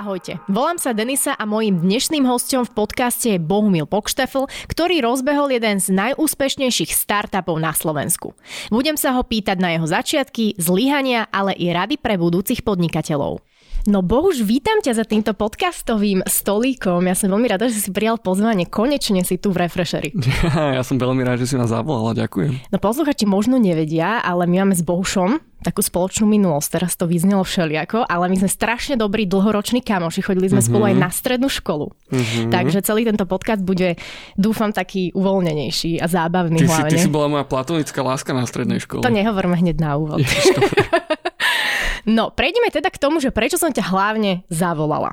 Ahojte, volám sa Denisa a mojím dnešným hostom v podcaste je Bohumil Pokštefl, ktorý rozbehol jeden z najúspešnejších startupov na Slovensku. Budem sa ho pýtať na jeho začiatky, zlyhania, ale i rady pre budúcich podnikateľov. No Bohuž, vítam ťa za týmto podcastovým stolíkom. Ja som veľmi rada, že si prijal pozvanie. Konečne si tu v Refresheri. Ja, ja som veľmi rád, že si nás zavolala. Ďakujem. No posluchači možno nevedia, ale my máme s Bohušom takú spoločnú minulosť. Teraz to vyznelo všeliako, ale my sme strašne dobrí dlhoroční kamoši. Chodili sme mm-hmm. spolu aj na strednú školu. Mm-hmm. Takže celý tento podcast bude, dúfam, taký uvoľnenejší a zábavný ty hlavne. Si, ty si bola moja platonická láska na strednej škole. To nehovoríme hneď na úvod. No, prejdeme teda k tomu, že prečo som ťa hlavne zavolala.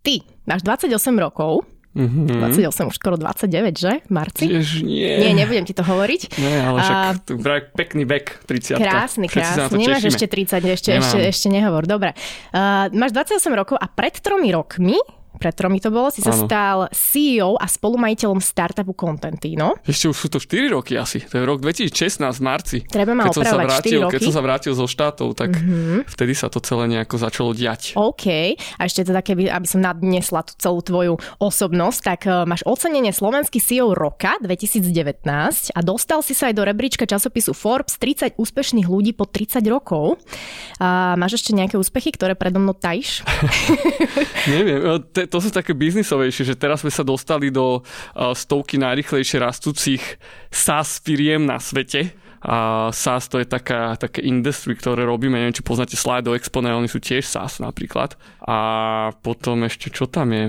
Ty máš 28 rokov, Mm-hmm. 28, už skoro 29, že? Marci? Jež nie. Nie, nebudem ti to hovoriť. Nie, ale však a... pekný vek, 30. Krásny, krásny. Nemáš ešte 30, ešte, ešte, ešte nehovor. Dobre. Uh, máš 28 rokov a pred tromi rokmi pred tromi to bolo, si sa ano. stal CEO a spolumajiteľom startupu Contentino. Ešte už sú to 4 roky asi, to je rok 2016 v marci. Treba ma keď som sa vrátil, roky. Keď som sa vrátil zo štátov, tak mm-hmm. vtedy sa to celé nejako začalo diať. OK, a ešte teda, keby, aby som nadnesla tú celú tvoju osobnosť, tak uh, máš ocenenie Slovenský CEO roka 2019 a dostal si sa aj do rebríčka časopisu Forbes 30 úspešných ľudí po 30 rokov. Uh, máš ešte nejaké úspechy, ktoré predo mnou tajíš? Neviem, to sú také biznisovejšie, že teraz sme sa dostali do uh, stovky najrychlejšie rastúcich SaaS firiem na svete. A SaaS to je taká, také industry, ktoré robíme, neviem, či poznáte Slido Expone, oni sú tiež SaaS napríklad. A potom ešte, čo tam je?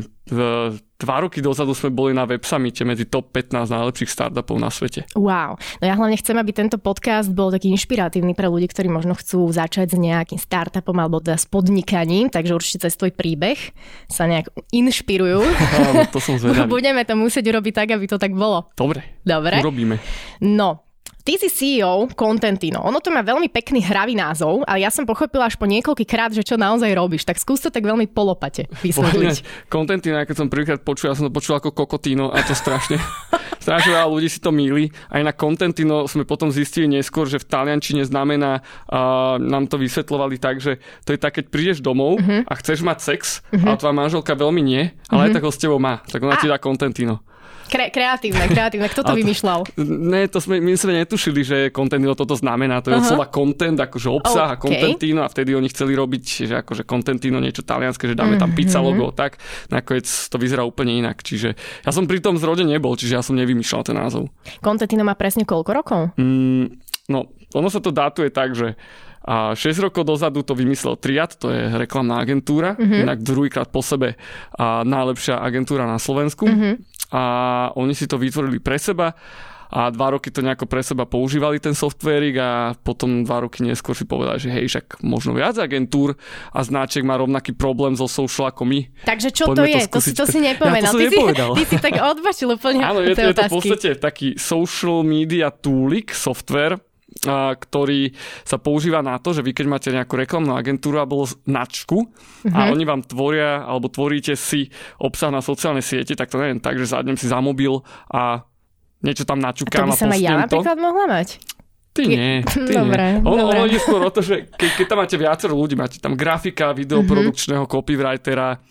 Dva roky dozadu sme boli na Web Summite medzi top 15 najlepších startupov na svete. Wow. No ja hlavne chcem, aby tento podcast bol taký inšpiratívny pre ľudí, ktorí možno chcú začať s nejakým startupom alebo teda s podnikaním, takže určite cez tvoj príbeh sa nejak inšpirujú. To som zvedavý. Budeme to musieť urobiť tak, aby to tak bolo. Dobre. Dobre. Urobíme. No, Ty si CEO Contentino. Ono to má veľmi pekný hravý názov, ale ja som pochopila až po niekoľký krát, že čo naozaj robíš. Tak skús to tak veľmi polopate vysvetliť. Contentino, keď som prvýkrát počul, ja som to počul ako Kokotino a to strašne, strašne veľa ľudí si to míli. Aj na Contentino sme potom zistili neskôr, že v taliančine znamená, uh, nám to vysvetlovali tak, že to je tak, keď prídeš domov uh-huh. a chceš mať sex, uh-huh. ale tvoja manželka veľmi nie, ale uh-huh. aj tak ho s tebou má. Tak ona a... ti dá Contentino. Kre- kreatívne, kreatívne. Kto to, to vymýšľal? Ne, to sme, my sme netušili, že contentino toto znamená. To je uh-huh. slova content, akože obsah okay. a contentino a vtedy oni chceli robiť, že akože contentino niečo talianské, že dáme tam pizza mhm. logo, tak nakoniec to vyzerá úplne inak. Čiže ja som pri tom zrode nebol, čiže ja som nevymýšľal ten názov. Contentino má presne koľko rokov? Mm, no, ono sa to dátuje tak, že a 6 rokov dozadu to vymyslel Triad, to je reklamná agentúra, uh-huh. inak druhýkrát po sebe a najlepšia agentúra na Slovensku. Uh-huh a oni si to vytvorili pre seba a dva roky to nejako pre seba používali ten softvérik a potom dva roky neskôr si povedali, že hej, však možno viac agentúr a značek má rovnaký problém so social ako my. Takže čo Poďme to je? To, to, si, to si nepovedal. Ja to ty, nepovedal. Si, ty si tak odbačil úplne Áno, je, je to v podstate taký social media toolik, software, ktorý sa používa na to, že vy keď máte nejakú reklamnú agentúru alebo značku uh-huh. a mhm. oni vám tvoria alebo tvoríte si obsah na sociálnej siete, tak to neviem tak, že zadnem si za mobil a niečo tam načukám a, to by som aj ja to. napríklad mohla mať? Ty nie, ty dobre, nie. Ono, dobre. ono ide skôr o to, že keď, keď tam máte viacero ľudí, máte tam grafika, videoprodukčného, uh-huh. copywritera,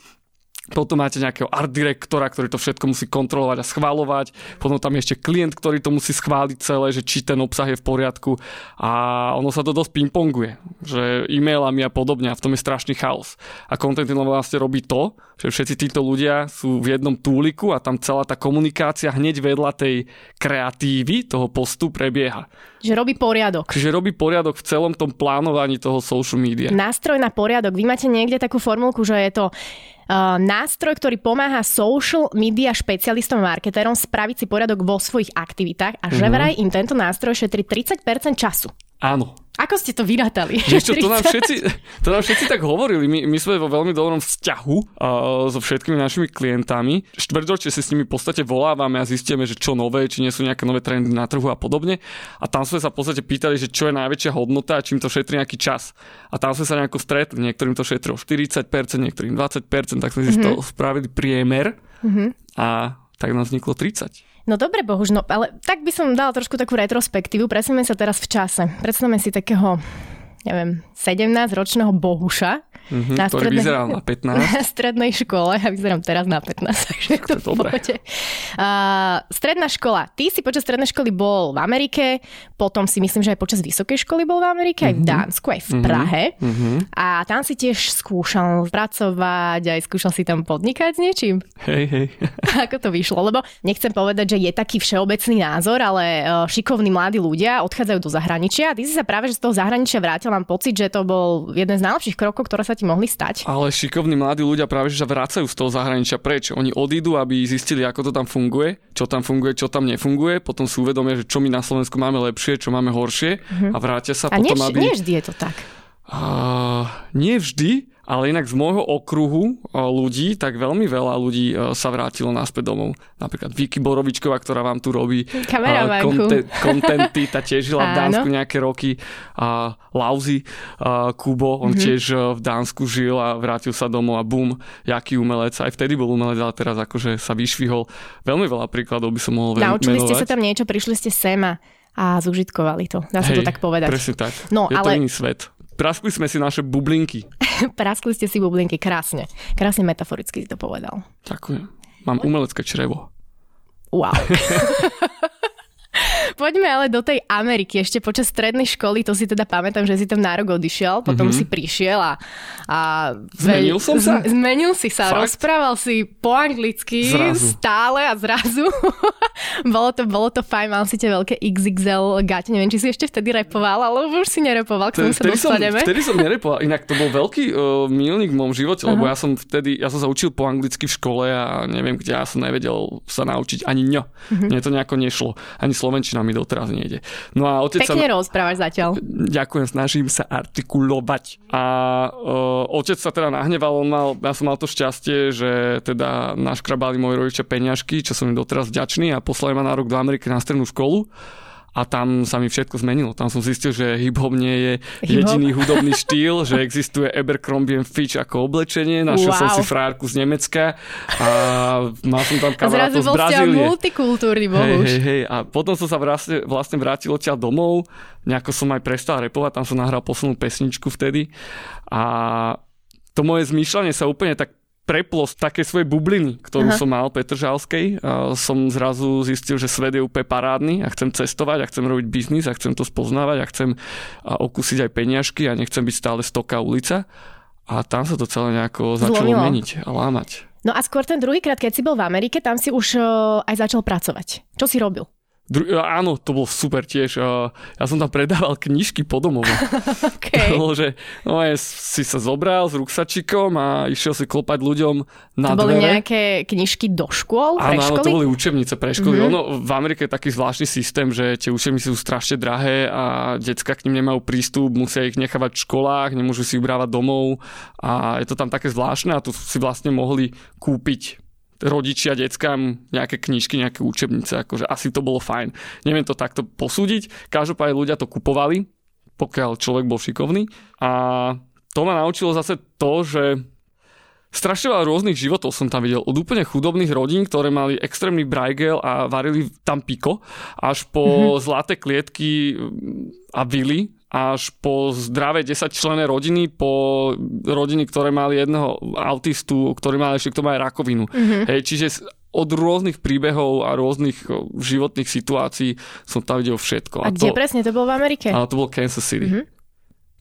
potom máte nejakého art direktora, ktorý to všetko musí kontrolovať a schváľovať. Potom tam je ešte klient, ktorý to musí schváliť celé, že či ten obsah je v poriadku. A ono sa to dosť pingponguje, že e-mailami a podobne a v tom je strašný chaos. A Content vlastne robí to, že všetci títo ľudia sú v jednom túliku a tam celá tá komunikácia hneď vedľa tej kreatívy toho postu prebieha. Že robí poriadok. Že robí poriadok v celom tom plánovaní toho social media. Nástroj na poriadok. Vy máte niekde takú formulku, že je to nástroj, ktorý pomáha social media špecialistom a marketérom spraviť si poriadok vo svojich aktivitách a že mm-hmm. vraj im tento nástroj šetrí 30% času. Áno. Ako ste to vyrátali? Vieš čo, to nám, všetci, to nám všetci tak hovorili. My, my sme vo veľmi dobrom vzťahu uh, so všetkými našimi klientami. Štvrťročne si s nimi v podstate volávame a zistíme, že čo nové, či nie sú nejaké nové trendy na trhu a podobne. A tam sme sa v podstate pýtali, že čo je najväčšia hodnota a čím to šetrí nejaký čas. A tam sme sa nejako stretli. Niektorým to šetrilo 40%, niektorým 20%, tak sme mm-hmm. toho spravili priemer mm-hmm. a tak nám vzniklo 30. No dobre, Bohuž, no ale tak by som dala trošku takú retrospektívu. Predstavme sa teraz v čase. Predstavme si takého, neviem, 17-ročného Bohuša, Mm-hmm, na ktorý strednej, vyzeral na 15. Na strednej škole, ja vyzerám teraz na 15, takže to, to dobre. Uh, stredná škola. Ty si počas strednej školy bol v Amerike, potom si myslím, že aj počas vysokej školy bol v Amerike, mm-hmm. aj v mhm. Dánsku, aj v mm-hmm. Prahe. Mm-hmm. A tam si tiež skúšal pracovať, aj skúšal si tam podnikať s niečím. Hej, hej. Ako to vyšlo? Lebo nechcem povedať, že je taký všeobecný názor, ale šikovní mladí ľudia odchádzajú do zahraničia a ty si sa práve že z toho zahraničia vrátil, mám pocit, že to bol jeden z najlepších krokov, ktoré sa ti mohli stať. Ale šikovní mladí ľudia práve že sa vracajú z toho zahraničia preč. Oni odídu, aby zistili, ako to tam funguje, čo tam funguje, čo tam nefunguje, potom si uvedomia, že čo my na Slovensku máme lepšie, čo máme horšie mm-hmm. a vrátia sa a potom, nie, aby... nie vždy je to tak. Uh, nie vždy, ale inak z môjho okruhu ľudí, tak veľmi veľa ľudí sa vrátilo naspäť domov. Napríklad Vicky Borovičková, ktorá vám tu robí kontenty, tá tiež žila v Dánsku nejaké roky. A Lauzi Kubo, on mm-hmm. tiež v Dánsku žil a vrátil sa domov a bum, jaký umelec. Aj vtedy bol umelec, ale teraz akože sa vyšvihol. Veľmi veľa príkladov by som mohol Naučili menovať. ste sa tam niečo, prišli ste sem a a zužitkovali to. Dá sa Hej, to tak povedať. Presne tak. No, je ale... to iný svet. Praskli sme si naše bublinky. Praskli ste si bublinky, krásne. Krásne metaforicky si to povedal. Ďakujem. Mám umelecké črevo. Wow. Poďme ale do tej Ameriky. Ešte počas strednej školy, to si teda pamätám, že si tam na rok odišiel, potom mm-hmm. si prišiel a... a zmenil som sa? Zmenil si sa, Fakt? rozprával si po anglicky zrazu. stále a zrazu. bolo, to, bolo to fajn, mal si tie veľké XXL gate, neviem, či si ešte vtedy repoval, ale už si nerepoval, k tomu sa dostaneme. Som, vtedy som nerepoval, inak to bol veľký uh, milník v mojom živote, lebo ja som vtedy, ja som sa učil po anglicky v škole a neviem, kde ja som nevedel sa naučiť ani ňo. Uh-huh. Mne to nejako nešlo, ani slovenčina slovenčina mi doteraz nejde. No a otec Pekne sa... rozprávaš zatiaľ. Ďakujem, snažím sa artikulovať. A uh, otec sa teda nahneval, on mal, ja som mal to šťastie, že teda naškrabali moji rodičia peňažky, čo som im doteraz vďačný a poslali ma na rok do Ameriky na strednú školu a tam sa mi všetko zmenilo. Tam som zistil, že hip-hop nie je hip-hop? jediný hudobný štýl, že existuje Abercrombie Fitch ako oblečenie, našiel wow. som si frárku z Nemecka a mal som tam kamarátov z Brazílie. multikultúrny, bohuž. Hej, hej, hej. A potom som sa vlastne, vlastne vrátil odtiaľ domov, nejako som aj prestal repovať, tam som nahral poslednú pesničku vtedy a to moje zmýšľanie sa úplne tak preplo z také svojej bubliny, ktorú Aha. som mal Petržalskej. A som zrazu zistil, že svet je úplne parádny a chcem cestovať a chcem robiť biznis a chcem to spoznávať a chcem okúsiť aj peniažky a nechcem byť stále stoká ulica. A tam sa to celé nejako začalo Zlomilo. meniť a lámať. No a skôr ten druhýkrát, keď si bol v Amerike, tam si už aj začal pracovať. Čo si robil? Dru- áno, to bol super tiež. Ja som tam predával knižky po domove. okay. To bolo, že no, ja si sa zobral s ruksačikom a išiel si klopať ľuďom na To boli dvere. nejaké knižky do škôl, áno? Áno, to boli učebnice pre školy. Mm-hmm. Ono, v Amerike je taký zvláštny systém, že tie učebnice sú strašne drahé a decka k nim nemajú prístup, musia ich nechávať v školách, nemôžu si ubrávať domov a je to tam také zvláštne a tu si vlastne mohli kúpiť rodičia deckám nejaké knižky, nejaké učebnice, akože asi to bolo fajn. Neviem to takto posúdiť, každopádne ľudia to kupovali, pokiaľ človek bol šikovný a to ma naučilo zase to, že strašne veľa rôznych životov som tam videl. Od úplne chudobných rodín, ktoré mali extrémny brajgel a varili tam piko, až po mm-hmm. zlaté klietky a vily, až po zdravé 10 člené rodiny, po rodiny, ktoré mali jedného autistu, ktorý mal ešte k tomu aj rakovinu. Mm-hmm. Hej, čiže od rôznych príbehov a rôznych životných situácií som tam videl všetko. A, a kde to, presne to bolo v Amerike? A to bol Kansas City. Mm-hmm.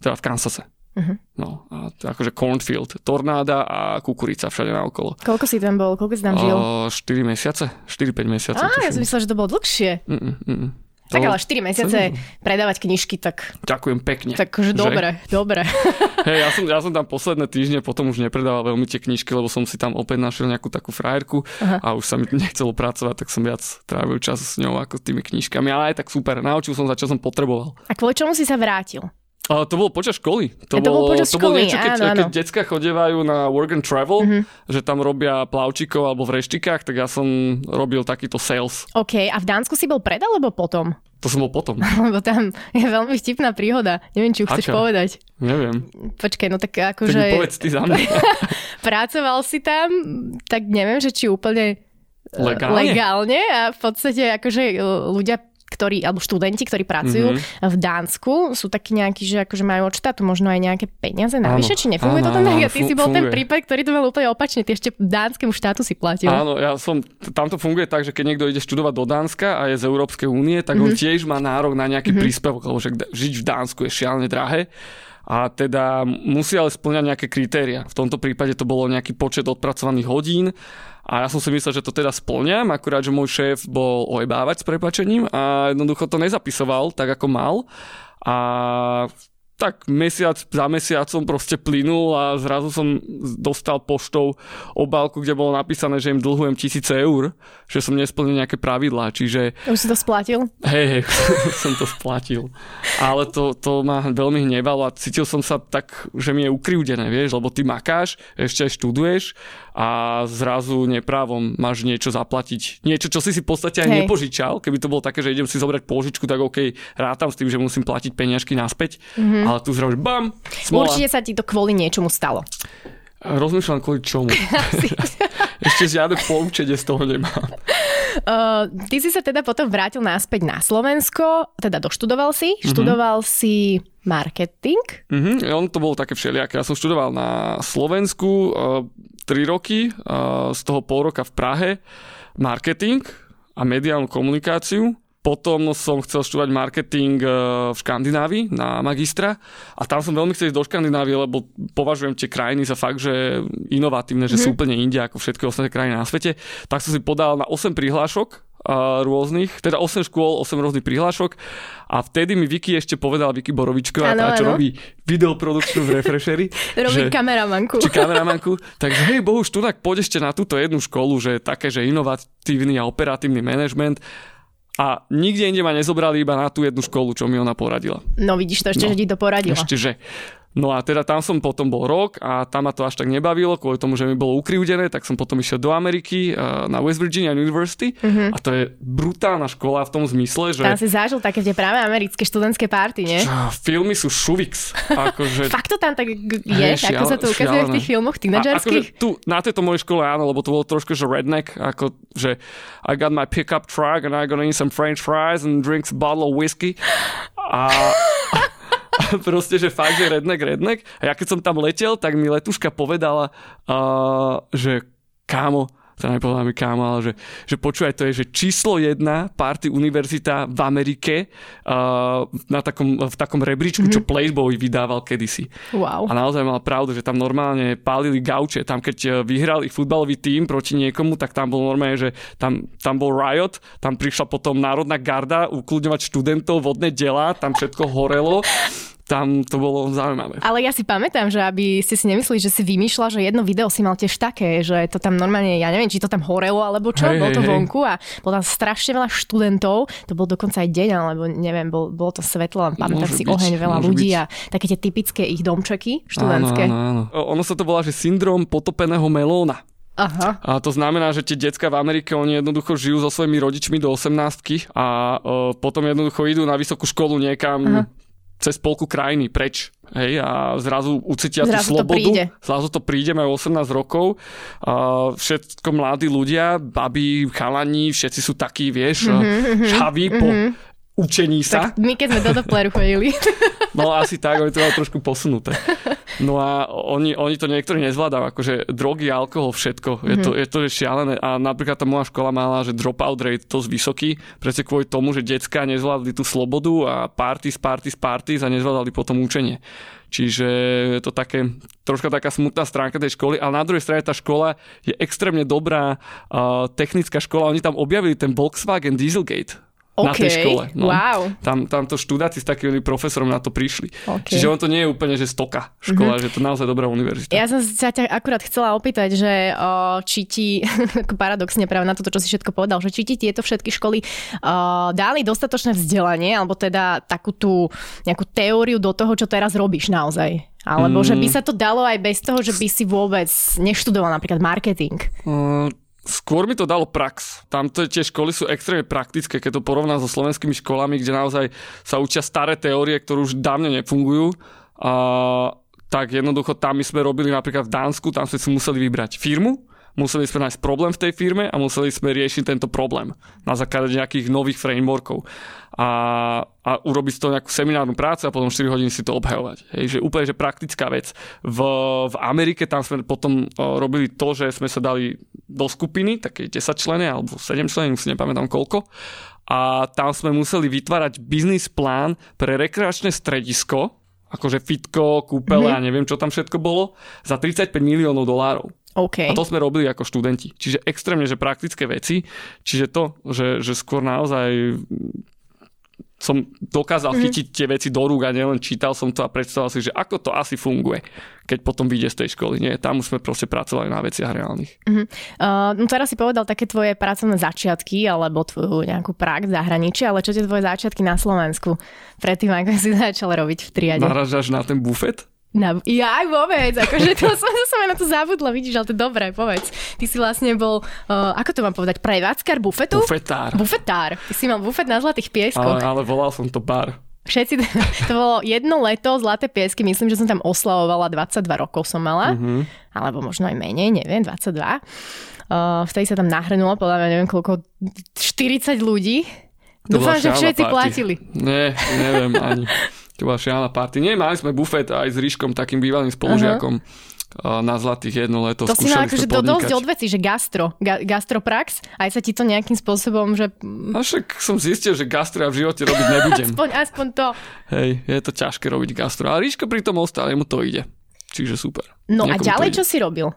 Teda v Kansase. Uh-huh. No, a to akože cornfield, tornáda a kukurica všade naokolo. Koľko si tam bol? Koľko si tam žil? O, 4 mesiace, 4-5 mesiacov. Á, ja som myslel, že to bolo dlhšie. Mm-mm, mm-mm. Tak ale 4 mesiace predávať knižky, tak... Ďakujem pekne. Takže dobre, dobre. Hej, ja som, ja som tam posledné týždne potom už nepredával veľmi tie knižky, lebo som si tam opäť našiel nejakú takú frajerku Aha. a už sa mi nechcelo pracovať, tak som viac trávil čas s ňou ako s tými knižkami. Ale aj tak super, naučil som sa, čo som potreboval. A kvôli čomu si sa vrátil? Ale to bolo počas školy. To, to bolo, počas to bolo školy, niečo, keď, áno, áno. keď decka chodievajú na work and travel, mm-hmm. že tam robia plavčikov alebo v reštikách, tak ja som robil takýto sales. OK, a v Dánsku si bol pred alebo potom? To som bol potom. Lebo tam je veľmi vtipná príhoda. Neviem, či ju chceš Aká? povedať. Neviem. Počkaj, no tak Tak akože... mi povedz ty za mňa. pracoval si tam, tak neviem, že či úplne e, Legálne? legálne a v podstate akože ľudia ktorí, alebo študenti, ktorí pracujú Mhm. mm-hmm. v Dánsku, sú takí nejakí, že akože majú od štátu možno aj nejaké peniaze navyše, či nefunguje to áno, tam tak? áno, A ty si bol fu- ten funguje. prípad, ktorý to mal úplne opačne. Ty ešte dánskemu štátu si platil. Áno, ja som, tam to funguje tak, že keď niekto ide študovať do Dánska a je z Európskej únie, tak on tiež má nárok na nejaký príspevok, lebo že žiť v Dánsku je šialene drahé. A teda musí ale splňať nejaké kritéria. V tomto prípade to bolo nejaký počet odpracovaných hodín a ja som si myslel, že to teda splňam, akurát, že môj šéf bol ojebávať s prepačením a jednoducho to nezapisoval tak, ako mal. A tak mesiac za mesiacom proste plynul a zrazu som dostal poštou obálku, kde bolo napísané, že im dlhujem tisíce eur, že som nesplnil nejaké pravidlá, čiže Už si to splatil? hej, hej, som to splatil. Ale to, to ma veľmi hnevalo a cítil som sa tak, že mi je ukrivdené, vieš, lebo ty makáš, ešte aj študuješ a zrazu neprávom máš niečo zaplatiť. Niečo, čo si si v podstate aj Hej. nepožičal. Keby to bolo také, že idem si zobrať pôžičku, tak OK, rátam s tým, že musím platiť peniažky naspäť. Mm-hmm. Ale tu zrazu bam, smola. Určite sa ti to kvôli niečomu stalo. Rozmýšľam kvôli čomu. Ešte žiadne poučenie z toho nemám. Uh, ty si sa teda potom vrátil naspäť na Slovensko, teda doštudoval si, Mhm. študoval si marketing. Mhm, on to bolo také všelijaké. Ja som študoval na Slovensku uh, 3 roky, z toho pol roka v Prahe, marketing a mediálnu komunikáciu. Potom som chcel študovať marketing uh, v Škandinávii na magistra a tam som veľmi chcel ísť do Škandinávie, lebo považujem tie krajiny za fakt, že inovatívne, že sú úplne inde ako všetky ostatné krajiny na svete. Tak som si podal na 8 prihlášok rôznych, teda 8 škôl, 8 rôznych prihlášok a vtedy mi Vicky ešte povedala, Vicky Borovičková, Áno, tá, čo áno. robí videoprodukciu v Refreshery. Robí že- kameramanku. či kameramanku. Takže hej, bohu študak, poď ešte na túto jednu školu, že také, že inovatívny a operatívny manažment. A nikde inde ma nezobrali iba na tú jednu školu, čo mi ona poradila. No vidíš to ešte, No. že ti to poradila. Ešte že. No a teda tam som potom bol rok a tam ma to až tak nebavilo, kvôli tomu, že mi bolo ukrivdené, tak som potom išiel do Ameriky eh, na West Virginia University a to je brutálna škola v tom zmysle, že Tam si zažil také tie práve americké študentské party, nie? ah, filmy sú šuvix. Akože Fakt to tam tak je, Hej, ako sa to ukazuje v šialené. tých filmoch A, akože tínedžerských? tu, na tejto mojej škole áno, lebo to bolo trošku, že redneck, ako, že I got my pickup truck and I gonna eat some french fries and drink a bottle of whiskey. A proste, že fakt, že redneck, redneck. A ja keď som tam letel, tak mi letuška povedala, uh, že kámo, to nepovedala mi kámo, ale že, že počúvaj, to je, že číslo jedna party univerzita v Amerike uh, na takom, v takom rebríčku, čo Playboy vydával kedysi. Wow. A naozaj mal pravdu, že tam normálne pálili gauče. Tam keď eh, vyhral ich futbalový tím proti niekomu, tak tam bol normálne, že tam, tam bol riot, tam prišla potom národná garda ukludňovať študentov, vodné dela, tam všetko horelo. Tam to bolo zaujímavé. Ale ja si pamätám, že aby ste si nemysleli, že si vymýšľa, že jedno video si mal tiež také, že to tam normálne, ja neviem, či to tam horelo alebo čo, Hej, bolo to hej, vonku a bolo tam strašne veľa študentov, to bol dokonca aj deň, alebo neviem, bol, bolo to svetlo, pamätám Môže si byť, oheň, veľa ľudí byť. a také tie typické ich domčeky študentské. Áno, áno, áno. Ono sa to volá, že syndrom potopeného melóna. Aha. A to znamená, že tie decka v Amerike, oni jednoducho žijú so svojimi rodičmi do 18 a o, potom jednoducho idú na vysokú školu niekam Aha. Cez polku krajiny preč. Hej, a zrazu ucítia Zrazu to tú slobodu. príde. Zrazu to príde, majú 18 rokov. A všetko mladí ľudia, babi, chalani, všetci sú takí, vieš, mm-hmm, žhaví po učení sa. Tak my keď sme do Doppleru chodili. No asi tak, oni to majú trošku posunuté. No a oni, oni to niektorí nezvládajú, akože drogy, alkohol, všetko. Je, to, je to že šialené. A napríklad tá moja škola mala, že dropout rate dosť vysoký, presne kvôli tomu, že decka nezvládli tú slobodu a party, party, party a nezvládali potom učenie. Čiže je to také, troška taká smutná stránka tej školy, ale na druhej strane tá škola je extrémne dobrá uh, technická škola. Oni tam objavili ten Volkswagen Dieselgate. Na tej škole. No. wow. Tam, tamto študáci s takými profesorom na to prišli. OK. Čiže on to nie je úplne, že stoka škola, mm-hmm. že to naozaj dobrá univerzita. Ja som sa ťa akurát chcela opýtať, že o, či ti, paradoxne práve na toto, čo si všetko povedal, že či ti tieto všetky školy o, dali dostatočné vzdelanie, alebo teda takú tú nejakú teóriu do toho, čo teraz robíš naozaj. Alebo mm. že by sa to dalo aj bez toho, že by si vôbec neštudoval napríklad marketing. Uh, Skôr mi to dalo prax. Tamto tie školy sú extrémne praktické, keď to porovnám so slovenskými školami, kde naozaj sa učia staré teórie, ktoré už dávne nefungujú. A, tak jednoducho tam my sme robili napríklad v Dánsku, tam sme si museli vybrať firmu, museli sme nájsť problém v tej firme a museli sme riešiť tento problém na základe nejakých nových frameworkov. A, a urobiť toho nejakú seminárnu prácu a potom 4 hodiny si to obhajovať. Hej, že úplne že praktická vec. V, v Amerike tam sme potom uh, robili to, že sme sa dali do skupiny, také 10 členy alebo 7 členy, už si nepamätám koľko. A tam sme museli vytvárať biznis plán pre rekreačné stredisko, akože fitko, kúpele mm-hmm. a neviem, čo tam všetko bolo, za 35 miliónov dolárov. OK. A to sme robili ako študenti. Čiže extrémne, že praktické veci. Čiže to, že, že skôr naozaj som dokázal mm-hmm. chytiť tie veci do rúk a nielen čítal som to a predstavoval si, že ako to asi funguje, keď potom vyjde z tej školy. Nie, tam už sme proste pracovali na veciach reálnych. Mm-hmm. Uh, no teraz si povedal také tvoje pracovné začiatky alebo tvoju nejakú prax v zahraničí, ale čo tie tvoje začiatky na Slovensku? Predtým, ako si začal robiť v triade. Naražaš na ten bufet? Na, ja aj vôbec, akože to som, to som aj na to zabudla, vidíš, ale to je dobré, povedz. Ty si vlastne bol, uh, ako to mám povedať, prevádzkar bufetu? Bufetár. Bufetár. Ty si mal bufet na Zlatých pieskoch. Ale, ale volal som to bar. Všetci, to bolo jedno leto, Zlaté piesky, myslím, že som tam oslavovala, 22 rokov som mala, mm-hmm. alebo možno aj menej, neviem, 22. Uh, vtedy sa tam nahrnulo, podľa mňa neviem koľko, 40 ľudí. To Dúfam, že všetci party. platili. Nie, neviem ani. To bola šialená party. Nie, mali sme bufet aj s Ríškom, takým bývalým spolužiakom. Uh-huh. na zlatých jedno leto. To si mal akože to dosť odveci, že gastro, ga, gastroprax, aj sa ti to nejakým spôsobom, že A však som zistil, že gastro ja v živote robiť nebudem. aspoň, aspoň to. Hej, je to ťažké robiť gastro. Ale Ríško pri tom ostal, mu to ide. Čiže super. No a Niekomu to ďalej, čo si robil?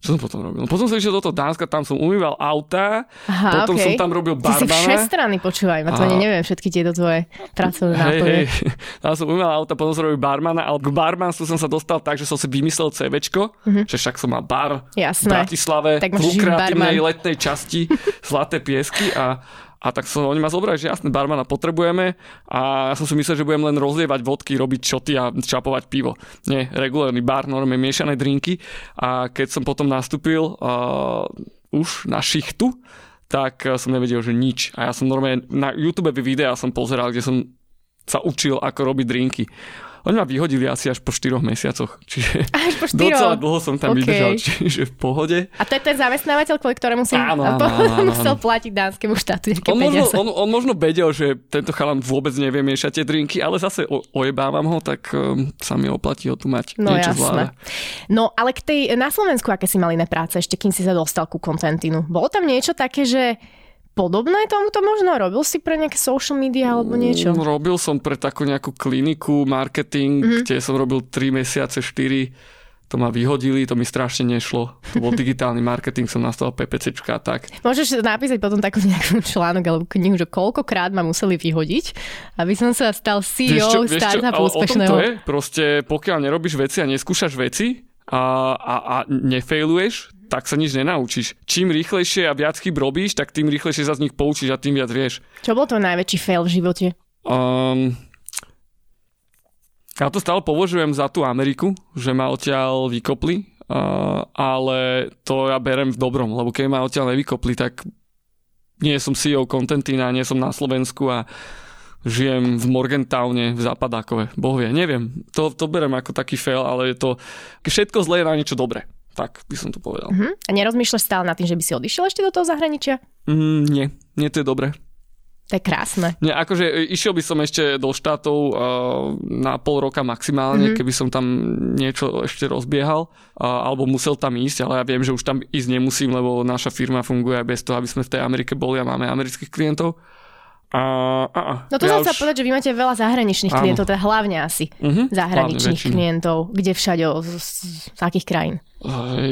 Čo som potom robil? No, potom som išiel do toho Dánska, tam som umýval auta, Aha, potom okay. som tam robil Ty si všestranný, počúvaj, ma to ani neviem všetky tieto tvoje pracovné Hej, náplne. hej, tam som umýval auta, potom som robil barmana, ale k barmanstvu som sa dostal tak, že som si vymyslel CVčko, že však som mal bar Mhm. v Jasné. Bratislave, Tak v lukratívnej letnej časti Zlaté piesky a a tak som, oni ma zobrali, že jasne, barmana potrebujeme a ja som si myslel, že budem len rozlievať vodky, robiť šoty a čapovať pivo. Nie, regulárny bar, normálne miešané drinky a keď som potom nastúpil uh, už na šichtu, tak uh, som nevedel, že nič. A ja som normálne na YouTube videa som pozeral, kde som sa učil, ako robiť drinky. Oni ma vyhodili asi až po 4 mesiacoch, čiže Až po štyroch. docela dlho som tam OK. vydržal, čiže v pohode. A to je ten zamestnávateľ, kvôli ktorému si Áno, áno, áno, musel platiť dánskemu štátu nejaké On možno, peniaze. on, on možno vedel, že tento chalan vôbec nevie miešať tie drinky, ale zase o, ojebávam ho, tak um, sa mi oplatí ho tu mať. No Niečo jasné. zvláda. No ale k tej, na Slovensku, aké si mali iné práce, ešte kým si sa dostal ku kontentinu? Bolo tam niečo také, že podobné tomuto možno? Robil si pre nejaké social media alebo niečo? Mm, Robil som pre takú nejakú kliniku, marketing, Mhm. mm-hmm. kde som robil 3 mesiace, 4 to ma vyhodili, to mi strašne nešlo. To bol digitálny marketing, som nastavil PPCčka a tak. Môžeš napísať potom takú nejakú článok alebo knihu, že koľkokrát ma museli vyhodiť, aby som sa stal CEO startupu ale o tom úspešného. to je. Proste pokiaľ nerobíš veci a neskúšaš veci a, a, a nefailuješ, tak sa nič nenaučíš. Čím rýchlejšie a viac chyb robíš, tak tým rýchlejšie sa z nich poučíš a tým viac vieš. Čo bol tvoj najväčší fail v živote? Um, ja to stále považujem za tú Ameriku, že ma odtiaľ vykopli, uh, ale to ja berem v dobrom, lebo keď ma odtiaľ nevykopli, tak nie som CEO Contentina, nie som na Slovensku a žijem v Morgentowne v Západákove. Boh vie, neviem. To, to berem ako taký fail, ale je to všetko zlé je na niečo dobré. Tak by som to povedal. Hm? A nerozmýšľaš stále nad tým, že by si odišiel ešte do toho zahraničia? Mm, nie, nie to je dobré. To je krásne. Nie, akože e, išiel by som ešte do štátov uh, na pol roka maximálne, Mhm. mm-hmm. keby som tam niečo ešte rozbiehal, uh, alebo musel tam ísť, ale ja viem, že už tam ísť nemusím, lebo naša firma funguje aj bez toho, aby sme v tej Amerike boli a máme amerických klientov. A, a, a, No to ja ja sa povedať, že vy máte veľa zahraničných Áno. klientov, teda hlavne asi Mhm, zahraničných hlavne klientov. Kde všade, z, z, z akých krajín?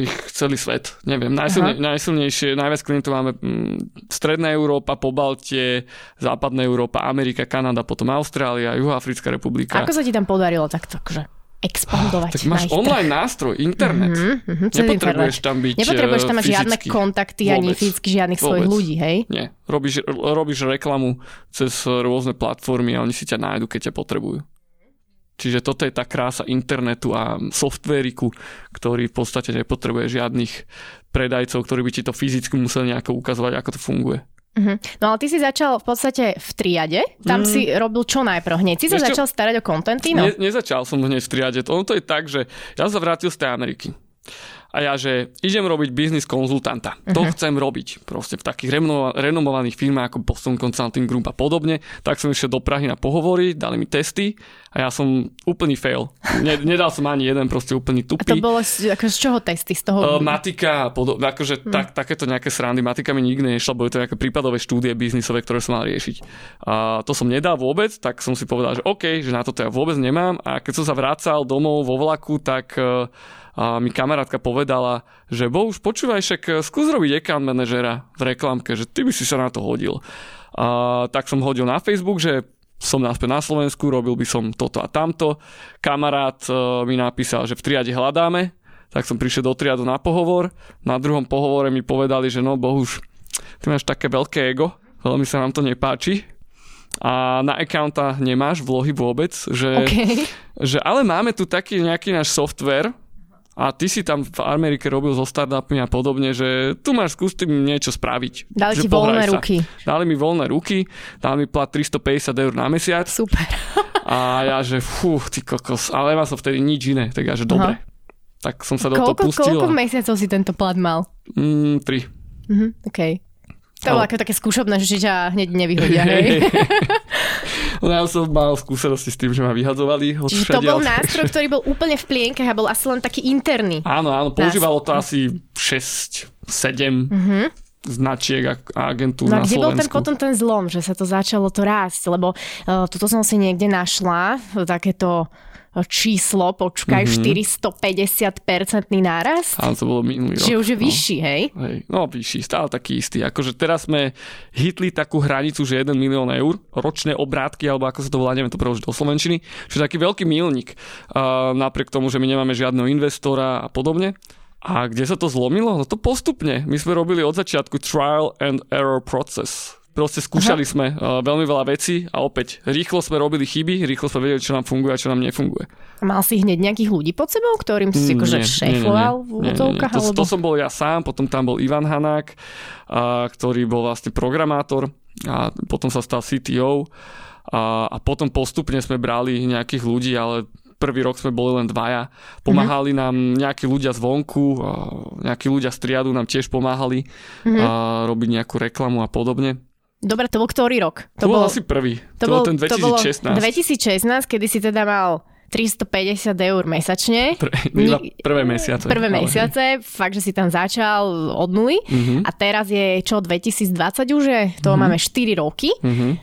Ich celý svet, neviem. Najsilne, najsilnejšie, najviac klientov máme mm, Stredná Európa, Pobaltie, Západná Európa, Amerika, Kanada, potom Austrália, Juhoafrická republika. Ako sa ti tam podarilo takto, že expandovať? Tak máš online nástroj, internet. Mm-hmm, Nepotrebuješ tam byť Nepotrebuješ tam mať fyzicky. žiadne kontakty Vôbec. ani fyzicky žiadnych svojich Vôbec. ľudí, hej? Nie. Robíš, robíš reklamu cez rôzne platformy a oni si ťa nájdu, keď ťa potrebujú. Čiže toto je tá krása internetu a softvériku, ktorý v podstate nepotrebuje žiadnych predajcov, ktorí by ti to fyzicky museli nejako ukazovať, ako to funguje. Uh-huh. No ale ty si začal v podstate v triade, tam mm. si robil čo najprv hneď. Si sa čo? začal starať o kontenty, no? Ne, nezačal som hneď v triade. Ono to je tak, že ja sa vrátil z tej Ameriky. A ja, že idem robiť biznis konzultanta. To Mhm. chcem robiť. Proste v takých renoma- renomovaných firmách ako Boston Consulting Group a podobne. Tak som išiel do Prahy na pohovory, dali mi testy a ja som úplný fail. Ne, nedal som ani jeden, proste úplný A to tupý. bolo z, ako, z čoho testy? Z toho... Uh, matika a podobne, akože Mhm. tak, takéto nejaké srandy. Matika mi nikdy nešla, boli to nejaké prípadové štúdie biznisové, ktoré som mal riešiť. A to som nedal vôbec, tak som si povedal, že OK, že na toto ja vôbec nemám. A keď som sa vracal domov vo vlaku, tak uh, a mi kamarátka povedala, že bo už počúvaj, však uh, skús robiť account manažera v reklamke, že ty by si sa na to hodil. A tak som hodil na Facebook, že som naspäť na Slovensku, robil by som toto a tamto. Kamarát uh, mi napísal, že v triade hľadáme, tak som prišiel do triadu na pohovor. Na druhom pohovore mi povedali, že no bohuž, ty máš také veľké ego, veľmi sa nám to nepáči a na accounta nemáš vlohy vôbec, že, Okay. že ale máme tu taký nejaký náš software a ty si tam v Amerike robil so startupmi a podobne, že tu máš skús tým niečo spraviť. Dali ti voľné sa. ruky. Dali mi voľné ruky, dali mi plat 350 eur na mesiac Super. a ja, že fú, ty kokos, ale nemal som vtedy nič iné, tak ja, že dobre. Tak som sa do toho Koľko, pustil. koľko mesiacov si tento plat mal? Mm, tri. Mhm, OK. To bolo Ale- ako také skúšobné, že ťa hneď nevyhodia, hej? No ja som mal skúsenosti s tým, že ma vyhadzovali. Čiže to bol nástroj, ktorý bol úplne v plienkach a bol asi len taký interný. Áno, áno, používalo to asi 6, 7 značiek a, agentúr No na kde bol ten Slovensku. potom ten zlom, že sa to začalo to rásť? Lebo uh, toto som si niekde našla, takéto číslo, počkaj, Mhm. 450-percentný nárast. Áno, to bolo minulý rok. Čiže už je no. vyšší, hej? Hej, no vyšší, stále taký istý. Akože teraz sme hitli takú hranicu, že 1 milión eur, ročné obrátky, alebo ako sa to volá, neviem to preložiť do Slovenčiny, čo je taký veľký milník. Uh, napriek tomu, že my nemáme žiadneho investora a podobne. A kde sa to zlomilo? No to postupne. My sme robili od začiatku trial and error process. Proste skúšali Aha. sme uh, veľmi veľa vecí a opäť rýchlo sme robili chyby, rýchlo sme vedeli, čo nám funguje a čo nám nefunguje. A mal si hneď nejakých ľudí pod sebou, ktorým si akože Mm, Nie, šéfoval v úvodzovkách? To, alebo... to som bol ja sám, potom tam bol Ivan Hanák, a, ktorý bol vlastne programátor a potom sa stal CTO a, a potom postupne sme brali nejakých ľudí, ale prvý rok sme boli len dvaja. Pomáhali Mhm. nám nejakí ľudia zvonku, nejakí ľudia z triadu nám tiež pomáhali Mhm. a robiť nejakú reklamu a podobne. Dobre, to bol ktorý rok? To, to bol asi prvý. To, bol ten to bolo 2016. 2016, kedy si teda mal 350 eur mesačne. Pr- prvé mesiace. Prvé ale- mesiace, fakt, že si tam začal od nuly. Mhm. A teraz je čo, 2020 už je? To máme 4 roky. Mhm.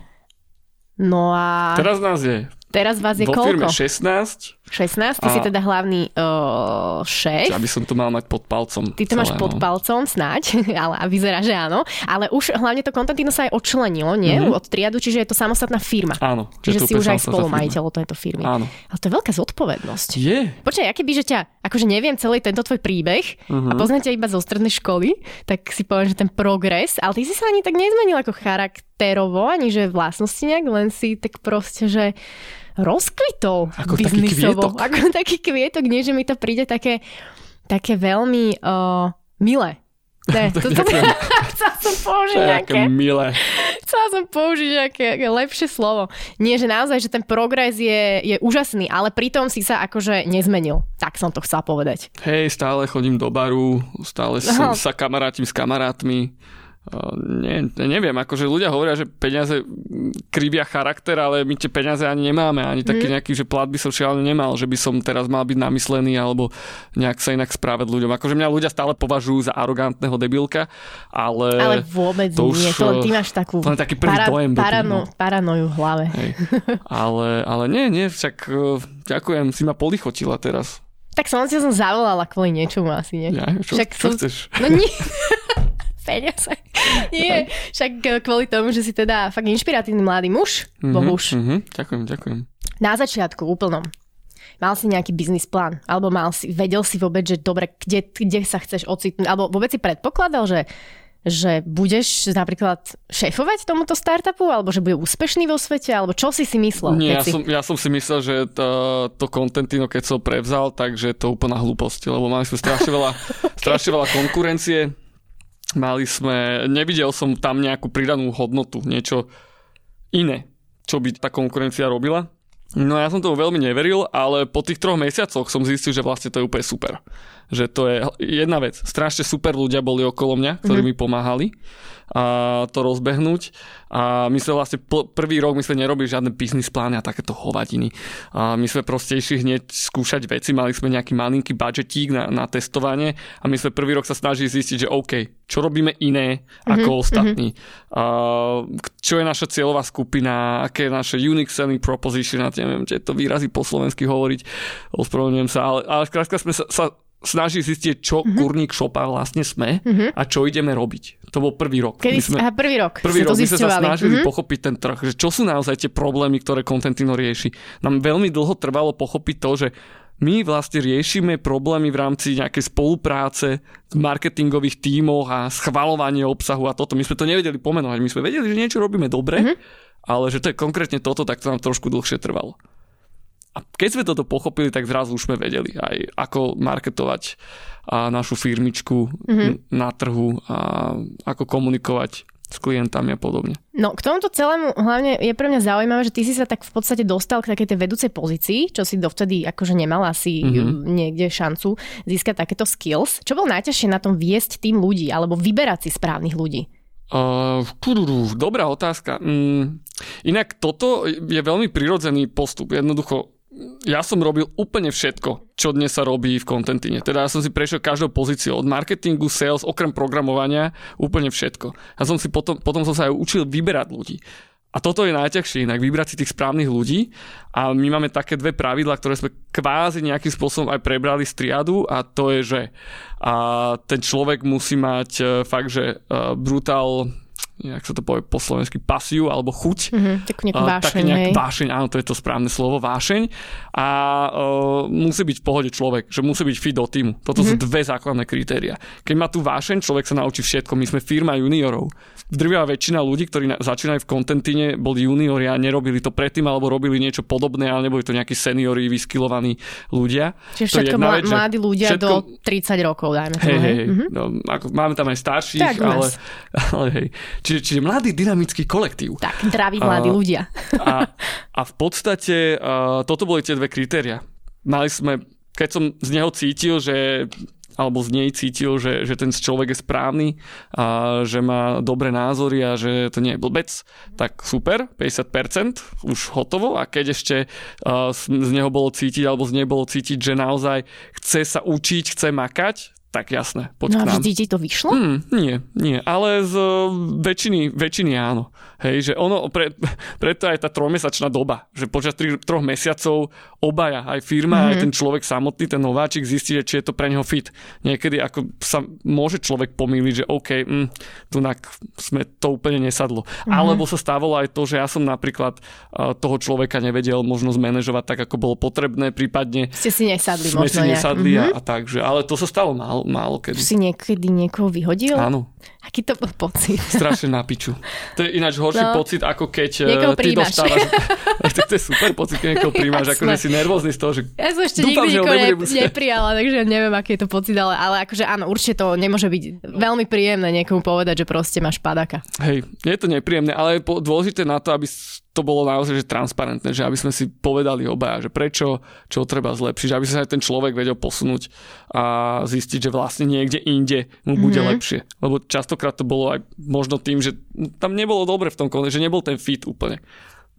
No a Teraz nás je teraz vás je vo koľko? firme 16 16? Ty A- si teda hlavný uh, šéf. Aby som to mal mať pod palcom. Ty to máš celé, pod no. palcom snáď, ale a vyzerá, že áno. Ale už hlavne to Contentino sa aj odčlenilo, nie? Mhm. Od triadu, čiže je to samostatná firma. Áno. Čiže si už aj spolumajiteľ tejto firmy. Áno. Ale to je veľká zodpovednosť. Je. Počkaj, aké by, že ťa, akože neviem celý tento tvoj príbeh uh-huh. a Mhm. poznám ťa iba zo strednej školy, tak si poviem, že ten progres, ale ty si sa ani tak nezmenil ako charakterovo, ani že vlastnosti nejak, len si tak proste, že rozkvitol Ako taký biznisovo. kvietok. Ako taký kvietok, nie, že mi to príde také, také veľmi uh, milé. Ne, to, to, chcela som použiť nejaké, aké milé. chcela som použiť nejaké, lepšie slovo. Nie, že naozaj, že ten progres je, je úžasný, ale pritom si sa akože nezmenil. Tak som to chcela povedať. Hej, stále chodím do baru, stále som, sa kamarátim s kamarátmi. Uh, nie, neviem, akože ľudia hovoria, že peniaze krivia charakter, ale my tie peniaze ani nemáme, ani taký nejaký, že plat by som šialený nemal, že by som teraz mal byť namyslený alebo nejak sa inak správať ľuďom. Akože mňa ľudia stále považujú za arogantného debilka, ale... Ale vôbec to už, nie, to len ty máš takú to len taký prvý dojem blbý, parano, no. paranoju v hlave. Hej. Ale, ale nie, nie, však uh, ďakujem, si ma polichotila teraz. Tak som si som zavolala kvôli niečomu asi, nie? Ja, čo, Však čo som- chceš? No nie. Peniaze. Nie, však eh, kvôli tomu, že si teda fakt inšpiratívny mladý muž, bohuž. Mhm, ďakujem, ďakujem. Na začiatku úplnom. Mal si nejaký biznis plán? Alebo mal si, vedel si vôbec, že dobre, kde, kde sa chceš ocitnúť? Alebo vôbec si predpokladal, že, že budeš napríklad šéfovať tomuto startupu? Alebo že bude úspešný vo svete? Alebo čo si si myslel? Nie, ja si... som, ja som si myslel, že to, to Contentino, keď som prevzal, takže to úplná hlúposť, lebo mali sme strašne veľa, strašne veľa konkurencie. Mali sme, nevidel som tam nejakú pridanú hodnotu, niečo iné, čo by tá konkurencia robila. No ja som tomu veľmi neveril, ale po tých troch mesiacoch som zistil, že vlastne to je úplne super. Že to je jedna vec. Strašne super ľudia boli okolo mňa, ktorí mi pomáhali a to rozbehnúť. A my sme vlastne pl- prvý rok my sme nerobili žiadne biznis plány a takéto hovadiny. A my sme proste išli hneď skúšať veci, mali sme nejaký malinký budžetík na, na testovanie a my sme prvý rok sa snažili zistiť, že OK, čo robíme iné ako ostatní. A, čo je naša cieľová skupina, aké je naše unique selling proposition, a neviem, či to výrazy po slovensky hovoriť, ospravedlňujem sa, ale, ale skrátka sme sa, sa snažili zistiť, čo mm-hmm. kurník šopa vlastne sme mm-hmm. a čo ideme robiť. To bol prvý rok. Kedy My sme, aha, prvý rok Prvý rok my sme sa snažili Mhm. pochopiť ten trh, že čo sú naozaj tie problémy, ktoré Contentino rieši. Nám veľmi dlho trvalo pochopiť to, že my vlastne riešime problémy v rámci nejakej spolupráce v marketingových tímoch a schvalovanie obsahu a toto. My sme to nevedeli pomenovať. My sme vedeli, že niečo robíme dobre, Mhm. ale že to je konkrétne toto, tak to nám trošku dlhšie trvalo. A keď sme toto pochopili, tak zrazu už sme vedeli aj ako marketovať a našu firmičku mm-hmm. na trhu a ako komunikovať s klientami a podobne. No k tomuto celému hlavne je pre mňa zaujímavé, že ty si sa tak v podstate dostal k takej tej vedúcej pozícii, čo si dovtedy akože nemal asi Mhm. mm-hmm. niekde šancu získať takéto skills. Čo bol najťažšie na tom viesť tým ľudí alebo vyberať si správnych ľudí? Uh, dobrá otázka. Mm, inak toto je veľmi prirodzený postup. Jednoducho, ja som robil úplne všetko, čo dnes sa robí v kontentine. Teda ja som si prešiel každou pozíciou od marketingu, sales, okrem programovania, úplne všetko. A som si potom, potom som sa aj učil vyberať ľudí. A toto je najťažšie, inak vybrať si tých správnych ľudí. A my máme také dve pravidlá, ktoré sme kvázi nejakým spôsobom aj prebrali z triadu a to je, že a ten človek musí mať e, fakt, že uh, brutál jak sa to povie po slovensky, pasiu alebo chuť. Mhm, takú nejakú vášeň, také nejak hej. vášeň, áno, to je to správne slovo, vášeň. A uh, musí byť v pohode človek, že musí byť fit do týmu. Toto mm-hmm. sú dve základné kritéria. Keď má tú vášeň, človek sa naučí všetko. My sme firma juniorov. Drvivá väčšina ľudí, ktorí na, začínajú v kontentine, boli juniori a nerobili to predtým, alebo robili niečo podobné, ale neboli to nejakí seniori, vyskilovaní ľudia. Čiže To všetko mla, vec, mladí ľudia všetko- do 30 rokov, dajme tomu. Hej, hej. Mhm. no, ako, máme tam aj starších, Tak ale, ale hej. Čiže, čiže mladý dynamický kolektív. Tak, zdraví mladí A- ľudia. A, a v podstate uh, toto boli tie dve kritéria. Mali sme, keď som z neho cítil, že alebo z nej cítil, že, že ten človek je správny a že má dobré názory a že to nie je blbec, tak super, 50%, už hotovo a keď ešte z z neho bolo cítiť alebo z nej bolo cítiť, že naozaj chce sa učiť, chce makať, tak jasné, poď No a vždy ti to vyšlo? Hmm, nie, nie, ale z uh, väčšiny, väčšiny áno. Hej, že ono, pre, preto aj tá trojmesačná doba, že počas tri, troch mesiacov obaja, aj firma, mm-hmm. aj ten človek samotný, ten nováčik zistí, že či je to pre neho fit. Niekedy ako sa môže človek pomýliť, že OK, mm, tu sme to úplne nesadlo. Mm-hmm. Alebo sa stávalo aj to, že ja som napríklad uh, toho človeka nevedel možno zmanéžovať tak, ako bolo potrebné, prípadne Ste si nesadli sme možno si nejak. nesadli Mhm. a, a tak, že, ale to sa stalo málo, málo kedy. Si niekedy niekoho vyhodil? Áno. Aký to bol pocit? strašne na piču. To je ináč horší No. pocit, ako keď eh, Niekoho ty príjmaš. dostávaš... to, to je super pocit, keď niekoho príjmaš, Jasné. akože si nervózny z toho, že Ja som ešte Dúfam, nikdy že ho nikoho ne, neprijala, takže neviem, aký je to pocit, ale, ale akože áno, určite to nemôže byť veľmi príjemné niekomu povedať, že proste máš padaka. hej, je to nepríjemné, ale je dôležité na to, aby to bolo naozaj že transparentné, že aby sme si povedali obaja, že prečo, čo treba zlepšiť, aby sa aj ten človek vedel posunúť a zistiť, že vlastne niekde inde mu bude mm-hmm. lepšie. Lebo častokrát to bolo aj možno tým, že tam nebolo dobre v tom konte, že nebol ten fit úplne.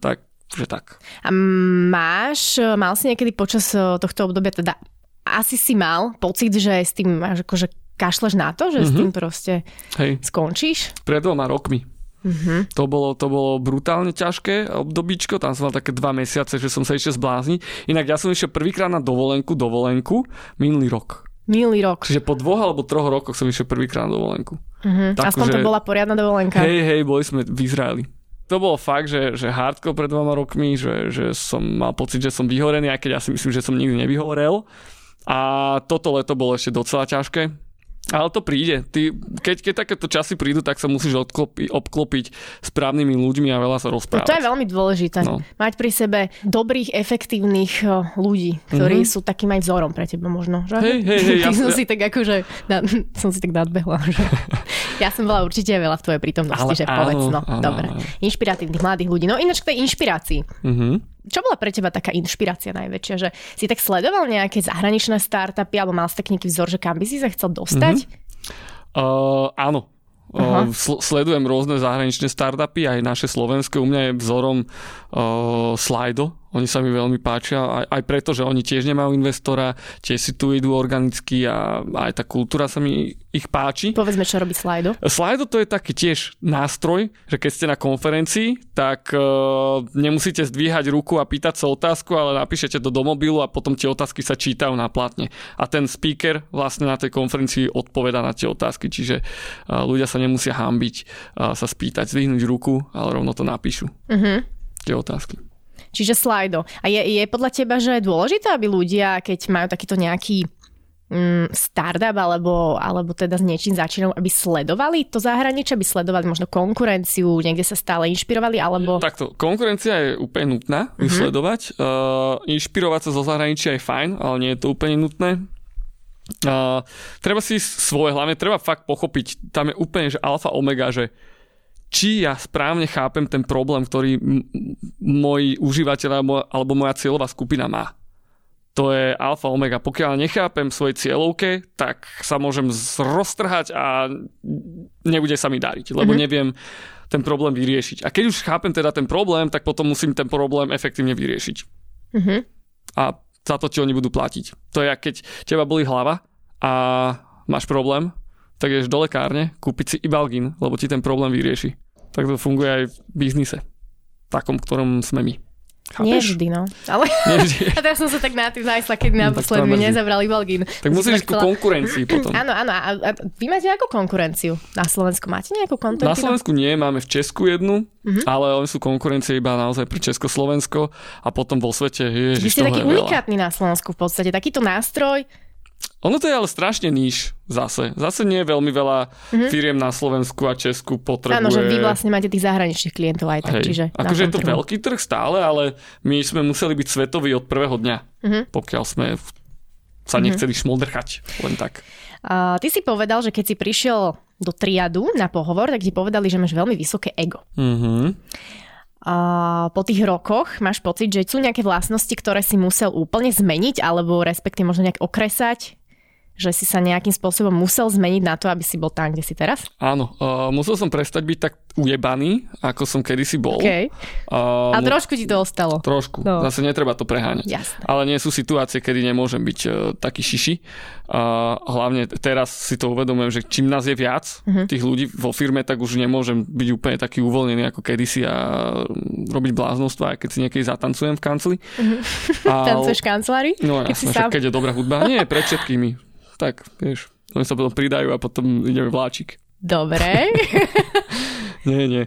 Tak, že tak. A máš, mal si niekedy počas eh, tohto obdobia, teda asi si mal pocit, že s tým máš akože kašleš na to, že mm-hmm. s tým proste Hej, skončíš? pred dvoma rokmi. Mm-hmm. To, bolo, to bolo brutálne ťažké obdobíčko, tam som mal také dva mesiace, že som sa ešte zblázni. Inak ja som išiel prvýkrát na dovolenku, dovolenku minulý rok. Minulý rok. Čiže po dvoch alebo troch rokoch som išiel prvýkrát na dovolenku. Mm-hmm. Aspoň že... to bola poriadna dovolenka. Hej, hej, boli sme v Izraeli. To bolo fakt, že, že hardcore pred dvoma rokmi, že, že som mal pocit, že som vyhorený, aj keď ja si myslím, že som nikdy nevyhorel. A toto leto bolo ešte docela ťažké ale to príde. Ty, keď, keď takéto časy prídu, tak sa musíš odklopi, obklopiť správnymi ľuďmi a veľa sa rozprávať. No to je veľmi dôležité. No. Mať pri sebe dobrých, efektívnych eh, ľudí, ktorí mm-hmm. sú takým aj vzorom pre teba možno. Že? Hej, hej, hej. ja, som si tak akože, na, som si tak nadbehla. Že? ja som bola určite veľa v tvojej prítomnosti, Ale, že áno, povedz. No, áno, dobre. Áno. Inšpiratívnych mladých ľudí. No ináč k tej inšpirácii. Mm-hmm čo bola pre teba taká inšpirácia najväčšia? Že si tak sledoval nejaké zahraničné startupy alebo mal si tak nejaký vzor, že kam by si sa chcel dostať? Mm-hmm. Uh, áno. Uh, sledujem rôzne zahraničné startupy, aj naše slovenské. U mňa je vzorom uh, Slido, oni sa mi veľmi páčia, aj, aj preto, že oni tiež nemajú investora, tiež si tu idú organicky a aj tá kultúra sa mi ich páči. Povedzme, čo robí Slido. Slido to je taký tiež nástroj, že keď ste na konferencii, tak uh, nemusíte zdvíhať ruku a pýtať sa otázku, ale napíšete to do mobilu a potom tie otázky sa čítajú na platne. A ten speaker vlastne na tej konferencii odpoveda na tie otázky, čiže uh, ľudia sa nemusia hambiť uh, sa spýtať, zdvihnúť ruku, ale rovno to napíšu. Uh-huh. Tie otázky. Čiže slajdo. A je, je podľa teba, že je dôležité, aby ľudia, keď majú takýto nejaký mm, startup alebo, alebo teda s niečím začínajú, aby sledovali to zahraničie, aby sledovali možno konkurenciu, niekde sa stále inšpirovali, alebo... Takto, konkurencia je úplne nutná mm-hmm. sledovať. Uh, inšpirovať sa zo zahraničia je fajn, ale nie je to úplne nutné. Uh, treba si svoje, hlavne treba fakt pochopiť, tam je úplne že alfa omega, že či ja správne chápem ten problém, ktorý m- môj užívateľ alebo moja cieľová skupina má. To je alfa omega. Pokiaľ nechápem svojej cieľovke, tak sa môžem roztrhať a nebude sa mi dariť, lebo mm-hmm. neviem ten problém vyriešiť. A keď už chápem teda ten problém, tak potom musím ten problém efektívne vyriešiť. Mm-hmm. A za to ti oni budú platiť. To je, keď teba boli hlava a máš problém, tak ješ do lekárne kúpiť si Ibalgin, lebo ti ten problém vyrieši. Tak to funguje aj v biznise, takom, ktorom sme my. Chápeš? Nie vždy, no. Ale... Nie vždy. A teraz som sa tak na tým nájsla, keď no, naposled mi nezabrali Balgin. Tak musíš ku konkurencii potom. Áno, áno. A, a vy máte nejakú konkurenciu? Na Slovensku máte nejakú konkurenciu? Na Slovensku nie, máme v Česku jednu, uh-huh. ale oni sú konkurencie iba naozaj pre Československo a potom vo svete, ježiš, Vy ste taký unikátny na Slovensku v podstate. Takýto nástroj, ono to je ale strašne níž zase. Zase nie je veľmi veľa mm-hmm. firiem na Slovensku a Česku potrebuje... Áno, že vy vlastne máte tých zahraničných klientov aj tak, Hej. čiže... Akože je to trhu. veľký trh stále, ale my sme museli byť svetoví od prvého dňa, mm-hmm. pokiaľ sme sa mhm. nechceli mm-hmm. šmoldrchať, len tak. Uh, ty si povedal, že keď si prišiel do triadu na pohovor, tak ti povedali, že máš veľmi vysoké ego. Mm-hmm po tých rokoch máš pocit, že sú nejaké vlastnosti, ktoré si musel úplne zmeniť alebo respektíve možno nejak okresať? Že si sa nejakým spôsobom musel zmeniť na to, aby si bol tam, kde si teraz? Áno, uh, musel som prestať byť tak ujebaný, ako som kedysi bol. Okay. Uh, A trošku ti to ostalo. Trošku, no. zase netreba to preháňať. Jasne. Ale nie sú situácie, kedy nemôžem byť uh, taký šiši. Uh, hlavne teraz si to uvedomujem, že čím nás je viac, uh-huh. tých ľudí vo firme, tak už nemôžem byť úplne taký uvoľnený ako kedysi a robiť bláznostva, aj keď si niekedy zatancujem v kancli. Uh-huh. A... Tancuješ v kancelári? No jasne, sám... keď je dobrá hudba. Nie, pred všetkými tak, vieš, oni sa potom pridajú a potom ideme vláčik. Dobre. Nie, nie.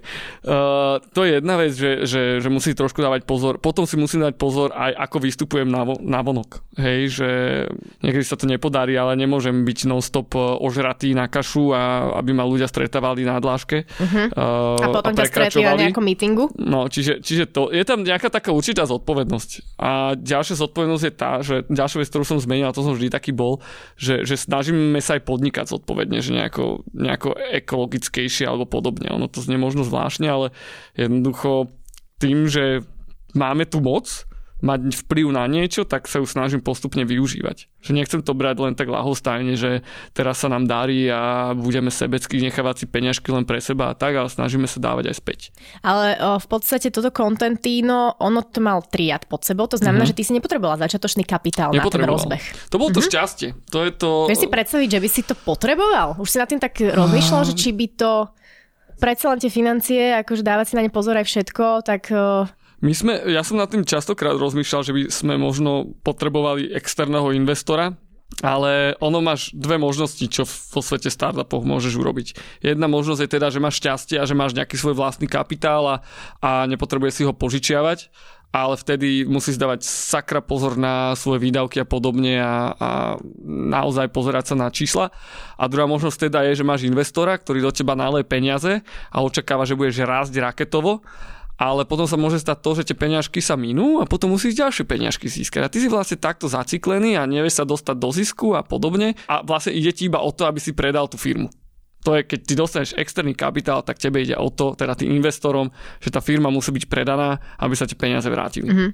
Uh, to je jedna vec, že, že, že musí trošku dávať pozor. Potom si musím dať pozor aj ako vystupujem na, vo, na vonok. Hej, že niekedy sa to nepodarí, ale nemôžem byť non-stop ožratý na kašu a aby ma ľudia stretávali na dláške. Uh-huh. Uh, a potom a ťa stretli na nejakom mítingu? No, čiže, čiže to, je tam nejaká taká určitá zodpovednosť. A ďalšia zodpovednosť je tá, že ďalšia vec, ktorú som zmenil, a to som vždy taký bol, že, že snažíme sa aj podnikať zodpovedne, že nejako, nejako ekologickejšie alebo podobne. Ono to znie možno zvláštne, ale jednoducho tým, že máme tu moc, mať vplyv na niečo, tak sa ju snažím postupne využívať. Že nechcem to brať len tak lahostajne, že teraz sa nám darí a budeme sebecky nechávať si peňažky len pre seba a tak, ale snažíme sa dávať aj späť. Ale o, v podstate toto Contentino, ono to mal triad pod sebou, to znamená, mm-hmm. že ty si nepotrebovala začiatočný kapitál na ten rozbeh. To bolo to mm-hmm. šťastie. To je to... Vieš si predstaviť, že by si to potreboval? Už si na tým tak rozmýšľal, že či by to predsa len tie financie, akože dávať si na ne pozor aj všetko, tak uh, my sme, ja som nad tým častokrát rozmýšľal, že by sme možno potrebovali externého investora, ale ono máš dve možnosti, čo vo svete startupov môžeš urobiť. Jedna možnosť je teda, že máš šťastie a že máš nejaký svoj vlastný kapitál a, a nepotrebuje si ho požičiavať, ale vtedy musíš dávať sakra pozor na svoje výdavky a podobne a, a naozaj pozerať sa na čísla. A druhá možnosť teda je, že máš investora, ktorý do teba naleje peniaze a očakáva, že budeš rásť raketovo ale potom sa môže stať to, že tie peňažky sa minú a potom musíš ďalšie peňažky získať. A ty si vlastne takto zaciklený a nevieš sa dostať do zisku a podobne a vlastne ide ti iba o to, aby si predal tú firmu. To je, keď ty dostaneš externý kapitál, tak tebe ide o to, teda tým investorom, že tá firma musí byť predaná, aby sa tie peniaze vrátili. Mm-hmm.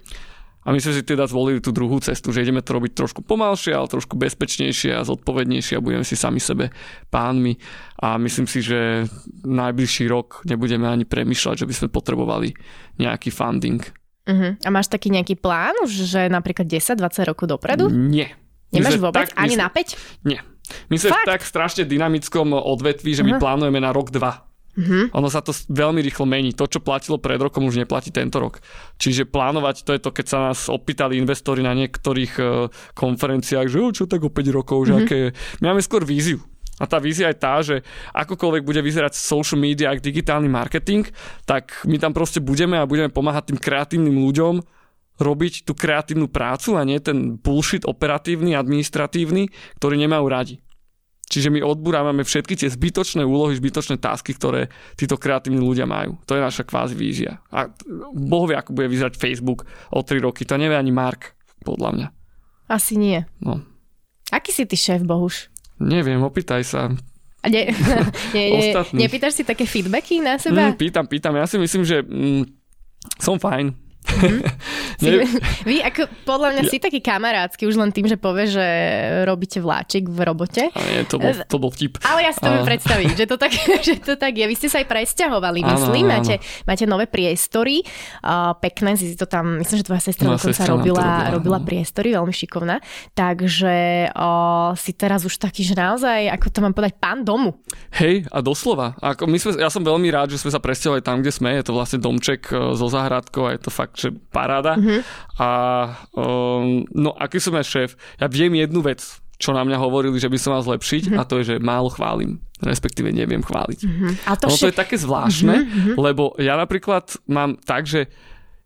A my sme si teda zvolili tú druhú cestu, že ideme to robiť trošku pomalšie, ale trošku bezpečnejšie a zodpovednejšie a budeme si sami sebe pánmi. A myslím si, že najbližší rok nebudeme ani premyšľať, že by sme potrebovali nejaký funding. Uh-huh. A máš taký nejaký plán už, že napríklad 10-20 rokov dopredu? Nie. Nemáš vôbec? Tak, ani na 5? Nie. My sme v tak strašne dynamickom odvetví, že uh-huh. my plánujeme na rok, dva. Mm-hmm. Ono sa to veľmi rýchlo mení. To, čo platilo pred rokom, už neplatí tento rok. Čiže plánovať, to je to, keď sa nás opýtali investori na niektorých uh, konferenciách, že čo tak o 5 rokov, mm-hmm. že aké... My máme skôr víziu. A tá vízia je tá, že akokoľvek bude vyzerať social media a digitálny marketing, tak my tam proste budeme a budeme pomáhať tým kreatívnym ľuďom robiť tú kreatívnu prácu a nie ten bullshit operatívny, administratívny, ktorý nemajú radi. Čiže my odburávame všetky tie zbytočné úlohy, zbytočné tásky, ktoré títo kreatívni ľudia majú. To je naša kvázi vízia. A Boh vie, ako bude vyzerať Facebook o 3 roky. To nevie ani Mark, podľa mňa. Asi nie. No. Aký si ty šéf, Bohuš? Neviem, opýtaj sa. A ne, ne, ne, nepýtaš si také feedbacky na seba? Mm, pýtam, pýtam. Ja si myslím, že mm, som fajn. Mm-hmm. si, vy ako, podľa mňa ja. si taký kamarátsky už len tým, že povie, že robíte vláčik v robote. A nie, to bol, to bol vtip. Ale ja si to viem predstaviť, že to, tak, že to tak je. Vy ste sa aj presťahovali, myslím. Áno, áno. Máte, máte nové priestory. Uh, pekné, si to tam, myslím, že tvoja sestra dokonca sestra robila, robila, robila priestory, veľmi šikovná. Takže uh, si teraz už taký, že naozaj, ako to mám povedať, pán domu. Hej, a doslova. Ako my sme, ja som veľmi rád, že sme sa presťahovali tam, kde sme. Je to vlastne domček so záhradkou a je to fakt že paráda. Mm-hmm. A um, no aký som ja šéf? Ja viem jednu vec, čo na mňa hovorili, že by som mal zlepšiť mm-hmm. a to je, že málo chválim. Respektíve neviem chváliť. Mm-hmm. A to, vše... to je také zvláštne, mm-hmm. lebo ja napríklad mám tak, že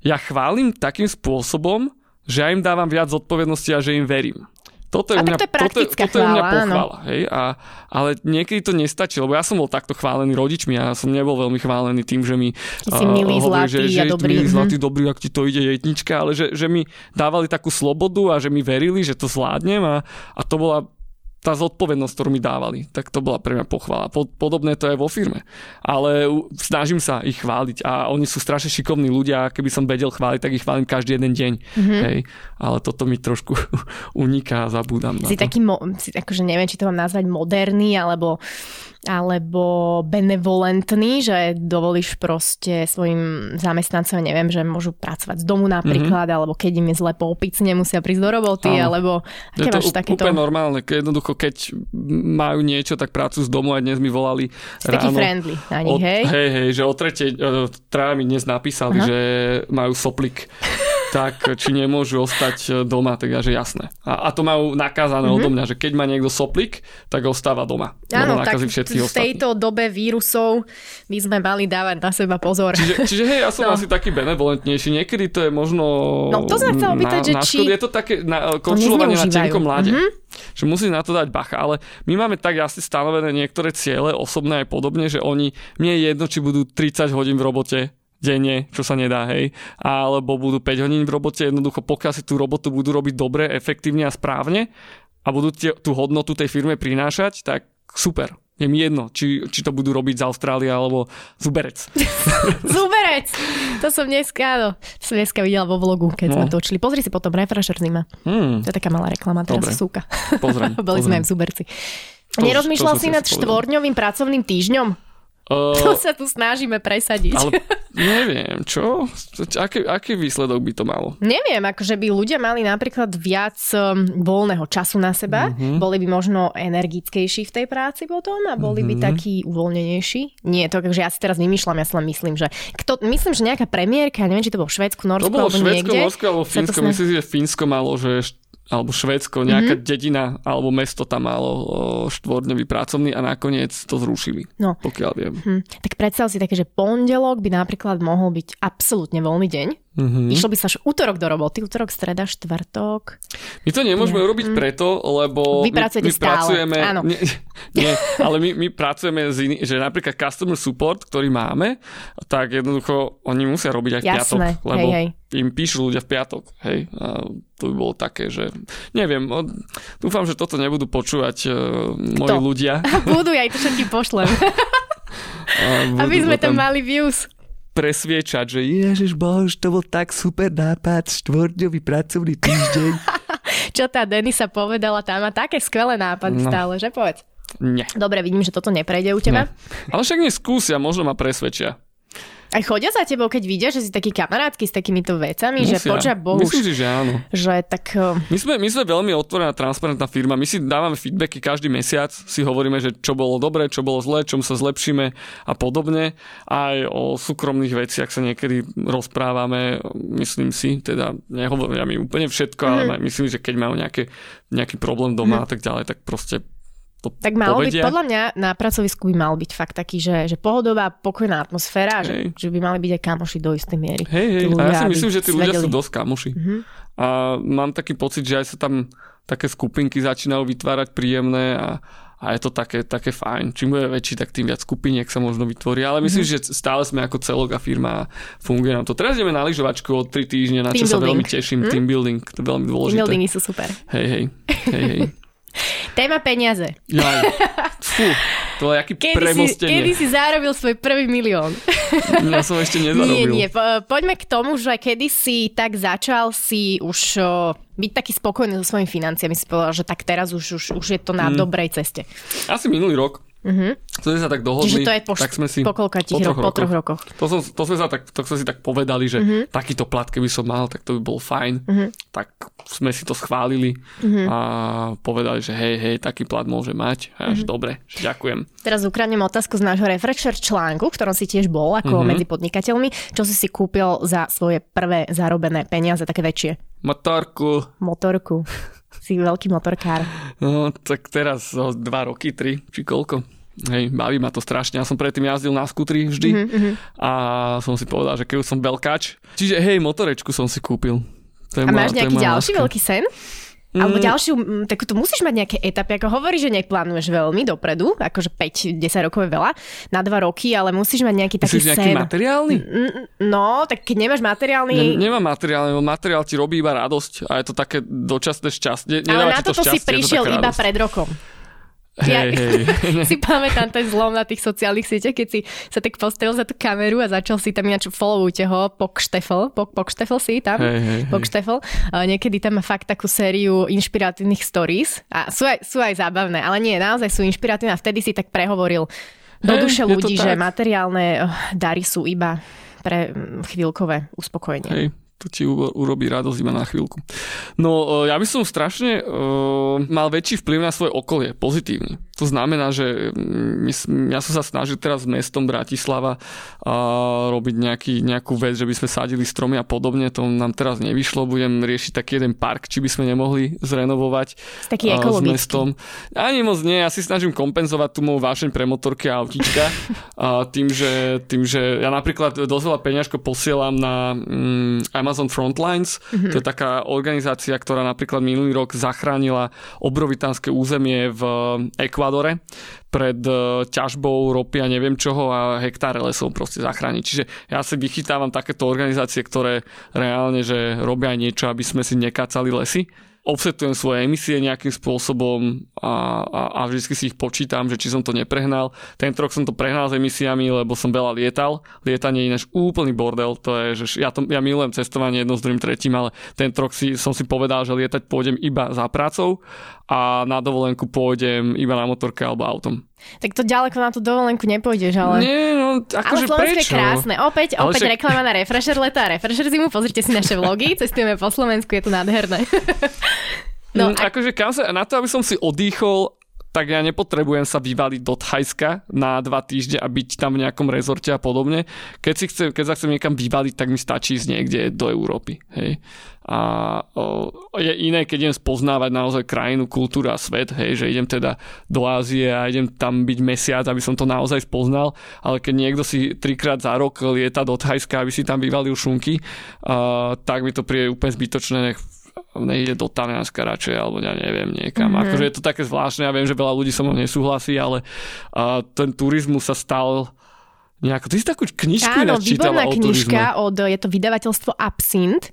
ja chválim takým spôsobom, že ja im dávam viac zodpovednosti a že im verím. Toto je, a mňa, to je toto, toto je mňa pochvála, hej? A, ale niekedy to nestačí, lebo ja som bol takto chválený rodičmi a ja som nebol veľmi chválený tým, že mi Ty si milý, uh, hovorí, že, že dobrý. Milý, zlatý, dobrý, ak ti to ide jetnička, ale že, že mi dávali takú slobodu a že mi verili, že to zvládnem a, a to bola tá zodpovednosť, ktorú mi dávali, tak to bola pre mňa pochvala. Podobné to je vo firme. Ale snažím sa ich chváliť a oni sú strašne šikovní ľudia, keby som vedel chváliť, tak ich chválim každý jeden deň. Mm-hmm. Hej. Ale toto mi trošku uniká a zabúdam si na to. taký, mo- si, akože neviem, či to mám nazvať moderný, alebo alebo benevolentný, že dovolíš proste svojim zamestnancom, neviem, že môžu pracovať z domu napríklad, mm-hmm. alebo keď im je zle po opici, nemusia prísť do roboty, Áno. alebo aké je to máš takéto... úplne normálne, keď jednoducho, keď majú niečo, tak prácu z domu a dnes mi volali si ráno. taký friendly na nich, hej? Hej, hej, že o tretej, e, traja mi dnes napísali, Aha. že majú soplik tak či nemôžu ostať e, doma, tak ja, že jasné. A, a to majú nakázané mm-hmm. odo mňa, že keď má niekto soplik, tak ostáva doma. Áno, tak v tejto ostatní. dobe vírusov by sme mali dávať na seba pozor. Čiže, čiže hej, ja som no. asi taký benevolentnejší. Niekedy to je možno No to sa chcel opýtať, že či... Je to také na, končulovanie na tenkom mlade. Mm-hmm. Že musí na to dať bacha, ale my máme tak jasne stanovené niektoré ciele, osobné aj podobne, že oni, mne je jedno, či budú 30 hodín v robote, denne, čo sa nedá, hej, alebo budú 5 hodín v robote, jednoducho pokiaľ si tú robotu budú robiť dobre, efektívne a správne a budú tie, tú hodnotu tej firme prinášať, tak super. Je mi jedno, či, či to budú robiť z Austrálie alebo Zuberec. Zuberec! To som dneska, no, to som dneska videla vo vlogu, keď no. sme točili. Pozri si potom Refresher Zima. Hmm. To je taká malá reklama, teraz Dobre. súka. Pozriem. Boli pozriem. sme aj v Zuberci. To, Nerozmýšľal to si nad štvorňovým pracovným týždňom? Uh, to sa tu snažíme presadiť. Ale Neviem, čo? Aký, aký výsledok by to malo? Neviem, akože by ľudia mali napríklad viac um, voľného času na seba, mm-hmm. boli by možno energickejší v tej práci potom a boli mm-hmm. by takí uvoľnenejší. Nie, to akože ja si teraz vymýšľam, ja si len myslím, že kto, myslím, že nejaká premiérka, neviem, či to bolo v Švedsku, Norsku to bolo alebo Švedsko, niekde. Norsko alebo Fínsko, snad... myslím si, že Fínsko malo, že alebo Švédsko, nejaká mm-hmm. dedina alebo mesto tam malo štvordňový pracovný a nakoniec to zrušili, no. pokiaľ viem. Hm. Tak predstav si také, že pondelok by napríklad mohol byť absolútne voľný deň. Mm-hmm. Išlo by sa až útorok do roboty, útorok, streda, štvrtok. My to nemôžeme urobiť mm. preto, lebo Vy my, my stále. pracujeme... Áno. Nie, nie, ale my, my pracujeme z iný, že napríklad customer support, ktorý máme, tak jednoducho oni musia robiť aj v Jasné, piatok, lebo hej, hej. im píšu ľudia v piatok. Hej, to by bolo také, že neviem, dúfam, že toto nebudú počúvať uh, moji Kto? ľudia. Budú, ja ich to všetkým pošlem. Aby sme tam mali views presviečať, že Ježiš Bož, to bol tak super nápad, štvordňový pracovný týždeň. Čo tá Denisa povedala, tá má také skvelé nápady no. stále, že povedz. Nie. Dobre, vidím, že toto neprejde u teba. Nie. Ale však neskúsia, možno ma presvedčia. Aj chodia za tebou, keď vidia, že si taký kamarátsky s takýmito vecami, Musia. že počia Bohu. Myslím že áno. Že tak... Eh, my sme, my sme veľmi otvorená, transparentná firma. My si dávame feedbacky každý mesiac, si hovoríme, že čo bolo dobre, čo bolo zlé, čom sa zlepšíme a podobne. Aj o súkromných veciach sa niekedy rozprávame, myslím si, teda nehovoria mi úplne všetko, mm. ale mhm. myslím, že keď majú nejaké, nejaký problém doma mm. a tak ďalej, tak proste to tak malo povedia. byť, podľa mňa na pracovisku by mal byť fakt taký, že, že pohodová, pokojná atmosféra, že, že by mali byť aj kamoši do istej miery. Hej, hej, ľudia, a ja si myslím, že tí ľudia sú dosť kamoši. Mm-hmm. A mám taký pocit, že aj sa tam také skupinky začínajú vytvárať príjemné a, a je to také, také fajn. Čím bude väčší, tak tým viac skupiniek sa možno vytvorí. Ale myslím, mm-hmm. že stále sme ako celok a firma a funguje nám to. Teraz ideme na lyžovačku od 3 týždne, na čo sa veľmi teším. Mm? Team building, to je veľmi dôležité. Team buildingy sú super. Hej, hej. hej, hej. Téma peniaze. Jaj. Fú, to je aký kedy premostenie. Si, kedy si zarobil svoj prvý milión? Ja som ešte nezarobil. Nie, nie. Po, poďme k tomu, že kedy si tak začal si už o, byť taký spokojný so svojimi financiami. Si povedal, že tak teraz už, už, už je to na mm. dobrej ceste. Asi minulý rok. To sme sa tak dohodli. Čiže to je po, tak sme si, po, po, troch, po troch rokoch. To, som, to sme sa tak, to sme si tak povedali, že uh-huh. takýto plat, keby som mal, tak to by bol fajn. Uh-huh. Tak sme si to schválili uh-huh. a povedali, že hej, hej, taký plat môže mať. A uh-huh. že dobre, že ďakujem. Teraz ukradnem otázku z nášho refresher článku, v ktorom si tiež bol ako uh-huh. medzi podnikateľmi. Čo si si kúpil za svoje prvé zarobené peniaze, také väčšie? Motorku. Motorku. Si veľký motorkár. No, tak teraz o dva roky, tri, či koľko. Hej, baví ma to strašne. Ja som predtým jazdil na skutri vždy mm-hmm. a som si povedal, že keď som veľkač. Čiže hej, motorečku som si kúpil. To je a máš nejaký ďalší láska. veľký sen? Mm. Alebo ďalšiu, tak tu musíš mať nejaké etapy, ako hovorí, že neplánuješ veľmi dopredu, akože 5-10 rokov je veľa, na 2 roky, ale musíš mať nejaký taký Myslíš sen. nejaký materiálny? No, tak keď nemáš materiálny... Ne, nemám materiálny, lebo materiál ti robí iba radosť a je to také dočasné šťastie. Ale na toto si prišiel iba pred rokom. Hej, ja hej. si pamätám ten zlom na tých sociálnych sieťach, keď si sa tak postavil za tú kameru a začal si tam ináč followujte ho, Pokštefel, Pok, Pokštefel si tam, hej, hej, Pokštefel. A niekedy tam má fakt takú sériu inšpiratívnych stories a sú aj, sú aj zábavné, ale nie, naozaj sú inšpiratívne a vtedy si tak prehovoril do hey, duše ľudí, že materiálne oh, dary sú iba pre mm, chvíľkové uspokojenie. Hej, to ti urobí radosť iba na chvíľku. No, ja by som strašne uh, mal väčší vplyv na svoje okolie, pozitívny. To znamená, že mm, ja som sa snažil teraz s mestom Bratislava a robiť nejaký, nejakú vec, že by sme sadili stromy a podobne. To nám teraz nevyšlo. Budem riešiť taký jeden park, či by sme nemohli zrenovovať taký a, s mestom. Ani moc nie. Ja si snažím kompenzovať tú moju vášeň pre motorky a autička a tým, že, tým, že ja napríklad dosť veľa peňažko posielam na mm, Amazon Frontlines. Mm-hmm. To je taká organizácia, ktorá napríklad minulý rok zachránila obrovitánske územie v Ekvádore Ekvádore pred e, ťažbou ropy a neviem čoho a hektáre lesov proste zachrániť. Čiže ja si vychytávam takéto organizácie, ktoré reálne, že robia niečo, aby sme si nekácali lesy offsetujem svoje emisie nejakým spôsobom a, a, a vždy si ich počítam, že či som to neprehnal. Ten rok som to prehnal s emisiami, lebo som veľa lietal. Lietanie je ináč úplný bordel, to je, že ja, to, ja milujem cestovanie jedno s druhým tretím, ale ten rok si, som si povedal, že lietať pôjdem iba za prácou a na dovolenku pôjdem iba na motorke alebo autom. Tak to ďaleko na tú dovolenku nepôjdeš, ale... Nie, no, Ale akože Slovensko je prečo? krásne. Opäť, Ale opäť však- reklama na Refresher leta a Refresher zimu. Pozrite si naše vlogy, cestujeme po Slovensku, je to nádherné. No, No, a akože kam sa, na to, aby som si odýchol, tak ja nepotrebujem sa vyvaliť do Thajska na dva týždne a byť tam v nejakom rezorte a podobne. Keď, si chcem, keď sa chcem niekam vyvaliť, tak mi stačí ísť niekde do Európy. Hej. A o, je iné, keď idem spoznávať naozaj krajinu, kultúru a svet, hej, že idem teda do Ázie a idem tam byť mesiac, aby som to naozaj spoznal, ale keď niekto si trikrát za rok lieta do Thajska, aby si tam vyvalil šunky, a, tak mi to príde úplne zbytočné, nech nejde do Talianska radšej, alebo ja neviem, niekam. Mm-hmm. Akože je to také zvláštne, ja viem, že veľa ľudí so mnou nesúhlasí, ale uh, ten turizmus sa stal nejako... Ty si takú knižku Áno, výborná o knižka, od, je to vydavateľstvo Absint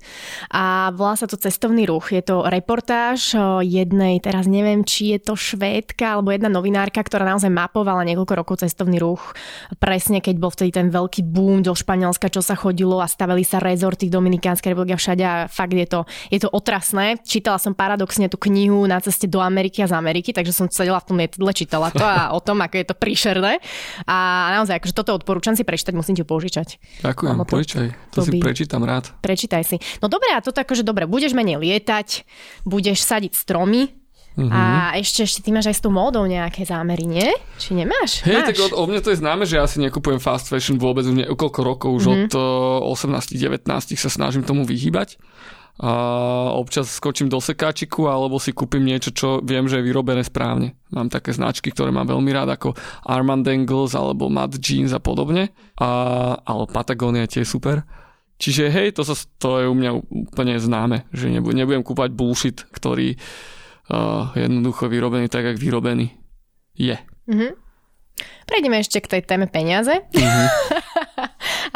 a volá sa to Cestovný ruch. Je to reportáž o jednej, teraz neviem, či je to švédka alebo jedna novinárka, ktorá naozaj mapovala niekoľko rokov cestovný ruch. Presne keď bol vtedy ten veľký boom do Španielska, čo sa chodilo a stavali sa rezorty v Dominikánskej republike a všade a fakt je to, je to otrasné. Čítala som paradoxne tú knihu na ceste do Ameriky a z Ameriky, takže som sedela v tom lietadle, čítala to a o tom, ako je to príšerné. A naozaj, akože toto odporúčam si prečítať, musím ti požičať. Ďakujem, to- požičaj. To, to si by- prečítam rád. Prečítaj si. No dobre, a toto akože dobre, budeš menej lietať, budeš sadiť stromy Mhm. a ešte, ešte ty máš aj s tou módou nejaké zámery, nie? Či nemáš? Hej, máš. tak o, o mne to je známe, že ja si nekupujem fast fashion vôbec už niekoľko rokov, už Mhm. od 18-19 sa snažím tomu vyhýbať. A občas skočím do sekáčiku alebo si kúpim niečo, čo viem, že je vyrobené správne. Mám také značky, ktoré mám veľmi rád, ako Armand Engels alebo Mad Jeans a podobne. A, ale Patagonia je tiež super. Čiže hej, to, sa, to je u mňa úplne známe, že nebu- nebudem kúpať bullshit, ktorý uh, je jednoducho vyrobený tak, jak vyrobený je. Mhm. Prejdeme ešte k tej téme peniaze. Mhm.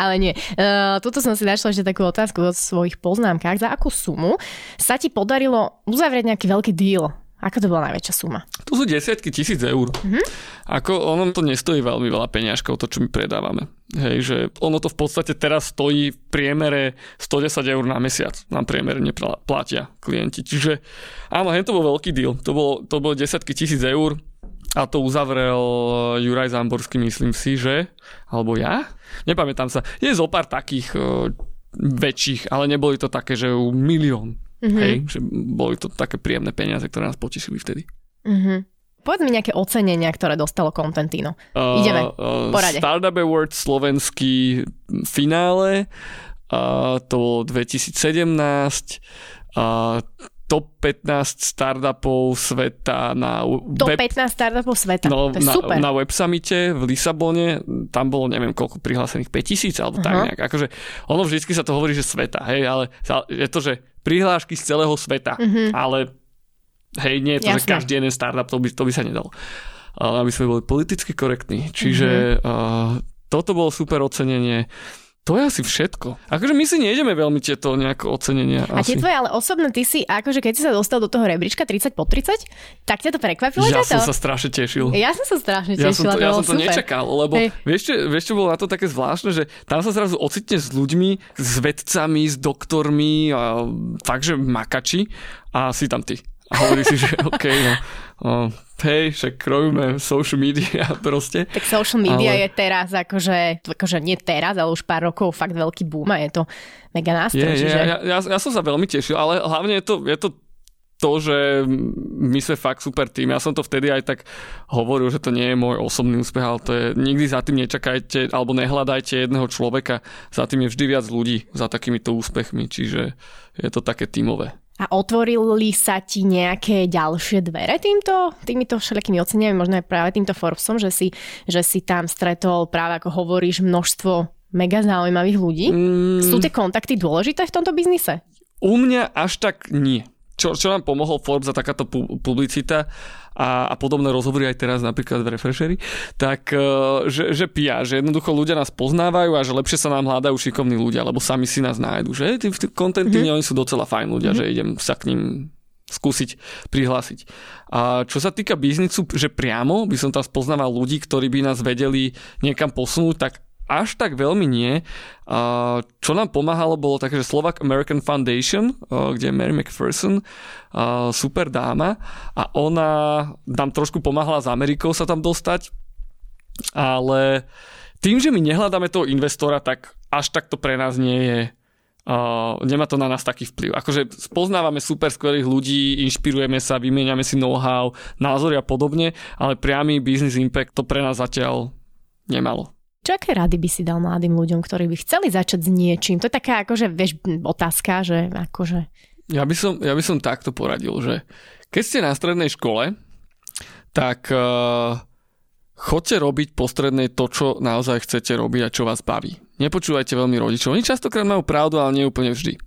Ale nie. Uh, tuto som si našla ešte takú otázku o svojich poznámkach. Za akú sumu sa ti podarilo uzavrieť nejaký veľký deal? Ako to bola najväčšia suma? To sú desiatky tisíc eur. Mm-hmm. Ako ono to nestojí veľmi veľa peňažkov, to čo my predávame. Hej, že ono to v podstate teraz stojí v priemere 110 eur na mesiac. Na priemere neplatia klienti. Čiže áno, hen to bol veľký deal. To bolo, to bolo desiatky tisíc eur a to uzavrel Juraj Zamborský, myslím si, že? Alebo ja? Nepamätám sa. Je zo pár takých uh, väčších, ale neboli to také, že milión. Mm-hmm. Hej, že boli to také príjemné peniaze, ktoré nás potešili vtedy. Mhm. Povedz mi nejaké ocenenia, ktoré dostalo Contentino. Ideme, Uh, porade. Startup Awards slovenský finále, uh, to bolo 2017. Uh, top 15 startupov sveta na Top web, 15 startupov sveta. no, to je na, super. na web summite v Lisabone, tam bolo neviem koľko prihlásených, 5000 alebo tak Aha. nejak. Akože ono vždycky sa to hovorí, že sveta, hej, ale je to, že prihlášky z celého sveta, ale hej, nie je to, že. Jasné. každý jeden startup, to by, to by sa nedalo. Ale aby sme boli politicky korektní. Čiže uh, toto bolo super ocenenie. To je asi všetko. Akože my si nejdeme veľmi tieto nejaké ocenenia. A tie asi. tvoje ale osobné, ty si, akože keď si sa dostal do toho rebríčka 30 po 30, tak ťa to prekvapilo? Ja ťa to? som sa strašne tešil. Ja som sa strašne Ja som tešila, to, ja som to super. nečakal, lebo Hej. vieš čo, vieš čo bolo na to také zvláštne, že tam sa zrazu ocitne s ľuďmi, s vedcami, s doktormi, a fakt, že makači a si tam ty. A hovorí si, že OK, no, o, hej, však robíme social media proste. Tak social media Ale- je teraz akože, akože nie teraz, ale už pár rokov fakt veľký boom a je to mega Je, nástroj. je, čiže... ja, ja, ja som sa veľmi tešil, ale hlavne je to, je to to, že my sme fakt super tým. Ja som to vtedy aj tak hovoril, že to nie je môj osobný úspech, ale to je, nikdy za tým nečakajte alebo nehľadajte jedného človeka, za tým je vždy viac ľudí za takýmito úspechmi, čiže je to také tímové. A otvorili sa ti nejaké ďalšie dvere týmto, týmito všelijakými oceniami, možno aj práve týmto Forbesom, že si, že si tam stretol práve ako hovoríš množstvo mega zaujímavých ľudí. Mm, Sú tie kontakty dôležité v tomto biznise? U mňa až tak nie. Čo, čo nám pomohol Forbes a takáto pu- publicita a, a podobné rozhovory aj teraz napríklad v Refresheri, tak eh, že, že pia, že jednoducho ľudia nás poznávajú a že lepšie sa nám hľadajú šikovní ľudia, lebo sami si nás nájdu, že tí, tí mm-hmm. oni sú docela fajn ľudia, mm-hmm. že idem sa k ním skúsiť prihlásiť. A čo sa týka biznisu, že priamo by som tam spoznával ľudí, ktorí by nás vedeli niekam posunúť, tak až tak veľmi nie. Čo nám pomáhalo, bolo také, že Slovak American Foundation, kde je Mary McPherson, super dáma a ona nám trošku pomáhala s Amerikou sa tam dostať ale tým, že my nehľadáme toho investora, tak až takto pre nás nie je Uh, nemá to na nás taký vplyv. Akože spoznávame super skvelých ľudí, inšpirujeme sa, vymieňame si know-how, názory a podobne, ale priamy business impact to pre nás zatiaľ nemalo. Čo aké rady by si dal mladým ľuďom, ktorí by chceli začať s niečím? To je taká akože, vieš, otázka, že akože... Ja by som, ja by som takto poradil, že keď ste na strednej škole, tak uh, chodte robiť po strednej to, čo naozaj chcete robiť a čo vás baví nepočúvajte veľmi rodičov. Oni častokrát majú pravdu, ale nie úplne vždy.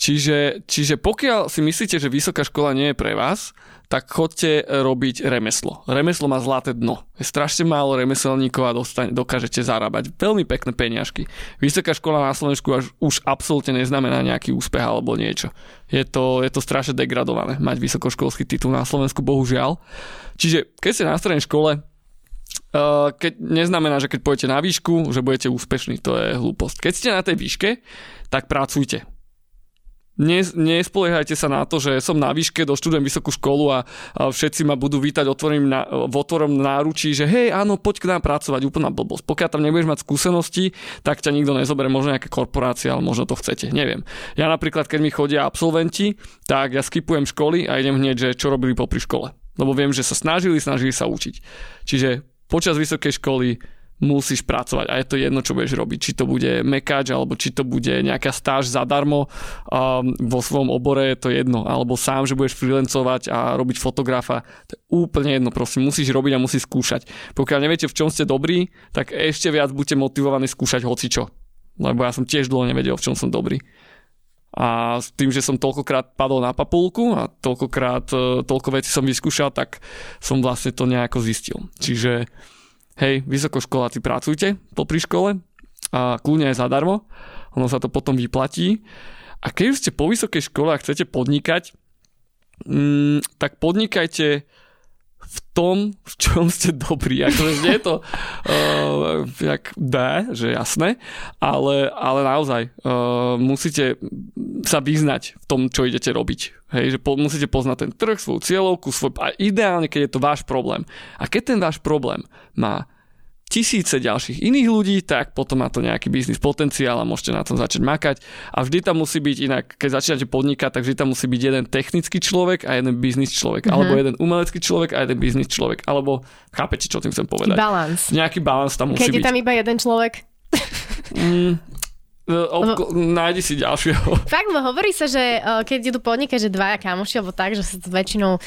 Čiže, čiže pokiaľ si myslíte, že vysoká škola nie je pre vás, tak chodte robiť remeslo. Remeslo má zlaté dno. Je strašne málo remeselníkov a dostane, dokážete zarábať veľmi pekné peniažky. Vysoká škola na Slovensku až, už absolútne neznamená nejaký úspech alebo niečo. Je to, je to strašne degradované mať vysokoškolský titul na Slovensku, bohužiaľ. Čiže keď ste na strednej škole, Eh, keď neznamená, že keď pôjdete na výšku, že budete úspešní. To je hlúposť. Keď ste na tej výške, tak pracujte. Nespoliehajte sa na to, že som na výške, doštudujem vysokú školu a, všetci ma budú vítať otvoreným na, v otvorom náručí, že hej, áno, poď k nám pracovať, úplná blbosť. Pokiaľ tam nebudeš mať skúsenosti, tak ťa nikto nezoberie, možno nejaké korporácie, ale možno to chcete, neviem. Ja napríklad, keď mi chodia absolventi, tak ja skipujem školy a idem hneď, že čo robili popri škole. Lebo viem, že sa snažili, snažili sa učiť. Čiže počas vysokej školy musíš pracovať a je to jedno, čo budeš robiť. Či to bude mekáč, alebo či to bude nejaká stáž zadarmo um, vo svojom obore, je to jedno. Alebo sám, že budeš freelancovať a robiť fotografa. To je úplne jedno, prosím, musíš robiť a musíš skúšať. Pokiaľ neviete, v čom ste dobrí, tak ešte viac buďte motivovaní skúšať hocičo. Lebo ja som tiež dlho nevedel, v čom som dobrý. A s tým, že som toľkokrát padol na papulku a toľkokrát e, toľko vecí som vyskúšal, tak som vlastne to nejako zistil. Čiže hej, vysokoškoláci pracujte popri škole a kľudne aj zadarmo, ono sa to potom vyplatí. A keď už ste po vysokej škole a chcete podnikať, mm, tak podnikajte v tom, v čom ste dobrí. Akože nie je to uh, jak dá, že jasné, ale, ale naozaj uh, musíte sa vyznať v tom, čo idete robiť. Hej, že po, musíte poznať ten trh, svoju cieľovku, svoj, a ideálne, keď je to váš problém. A keď ten váš problém má tisíce ďalších iných ľudí, tak potom má to nejaký biznis potenciál a môžete na tom začať makať. A vždy tam musí byť inak, keď začínate podnikať, tak vždy tam musí byť jeden technický človek a jeden biznis človek. Mm-hmm. Alebo jeden umelecký človek a jeden biznis človek. Alebo chápete, čo tým chcem povedať? Balans. Nejaký balans tam musí keď byť. Keď je tam iba jeden človek? mm, e, Obko- nájdi si ďalšieho. Fakt, bo hovorí sa, že e, keď idú podnikať, že dvaja kamoši, alebo tak, že sa väčšinou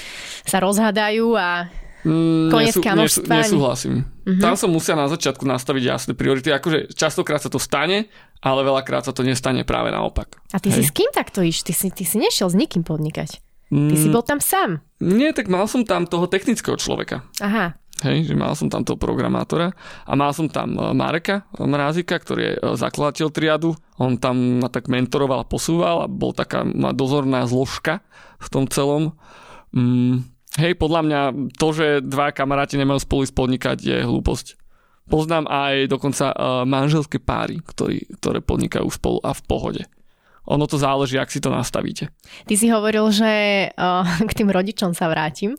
sa rozhadajú a Mm, Konec nesú, nesú, nesúhlasím. Mm-hmm. Tam sa musia na začiatku nastaviť jasné priority. Akože častokrát sa to stane, ale veľakrát sa to nestane práve naopak. A ty Hej. si s kým takto iš? Ty si, ty si nešiel s nikým podnikať. Ty mm, si bol tam sám. Nie, tak mal som tam toho technického človeka. Aha. Hej, že mal som tam toho programátora a mal som tam e, Mareka Mrázika, ktorý je e, zakladateľ triadu. On tam ma tak mentoroval a posúval a bol taká dozorná zložka v tom celom. Mm, Hej, podľa mňa to, že dva kamaráti nemajú spolu podnikať je hlúposť. Poznám aj dokonca uh, manželské páry, ktorí, ktoré podnikajú spolu a v pohode ono to záleží, ak si to nastavíte. Ty si hovoril, že uh, k tým rodičom sa vrátim,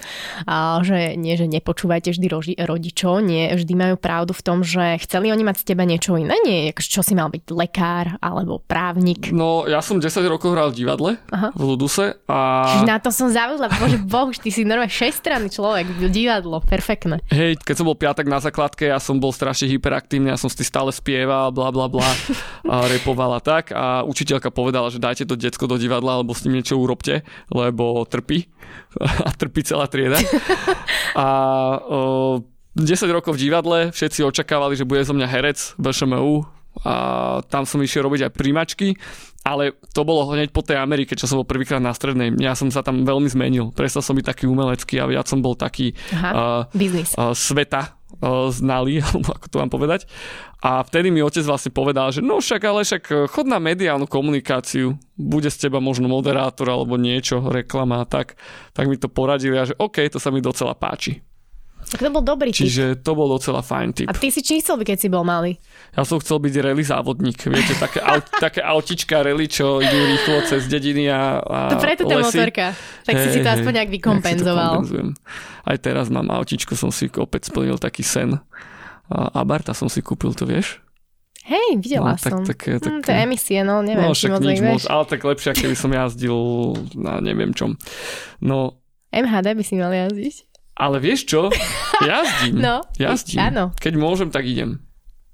že nie, že nepočúvajte vždy roži, rodičov, nie, vždy majú pravdu v tom, že chceli oni mať z teba niečo iné, nie, čo si mal byť lekár alebo právnik. No, ja som 10 rokov hral v divadle Aha. v Luduse a... Na to som zavodla, bože boh, ty si normálne šestranný človek, divadlo, perfektné. Hej, keď som bol piatak na základke, ja som bol strašne hyperaktívny, ja som si stále spieval, bla bla bla, a repoval a tak a učiteľka povedala, povedala, že dajte to decko do divadla alebo s ním niečo urobte, lebo trpí a trpí celá trieda. A o, 10 rokov v divadle, všetci očakávali, že bude zo mňa herec VŠMU a tam som išiel robiť aj príjmačky, ale to bolo hneď po tej Amerike, čo som bol prvýkrát na strednej. Ja som sa tam veľmi zmenil. Prestal som byť taký umelecký a viac som bol taký Aha, uh, uh, sveta znali, alebo ako to mám povedať. A vtedy mi otec vlastne povedal, že no však, ale však e, chod na mediálnu komunikáciu, bude z teba možno moderátor alebo niečo, reklama a tak. Tak mi to poradili a že OK, to sa mi docela páči. Tak to bol dobrý Čiže to bol docela fajn typ. A ty si čím chcel byť, keď si bol malý? Ja som chcel byť rally závodník. Viete, také, aut, také autička rally, čo idú rýchlo cez dediny a, a To preto tá motorka. Tak hey, si si to aspoň nejak vykompenzoval. Aj teraz mám autičku, som si opäť splnil taký sen A Abarta som si kúpil, to vieš? Hej, videla No, tak- som. také- Hm, také- to je emisie, no neviem, no či moc nič moc, ale tak lepšie, keby som jazdil na neviem čom. No, MHD by si mal jazdiť. Ale vieš čo? Jazdím. No, Jazdím. áno. Keď môžem, tak idem.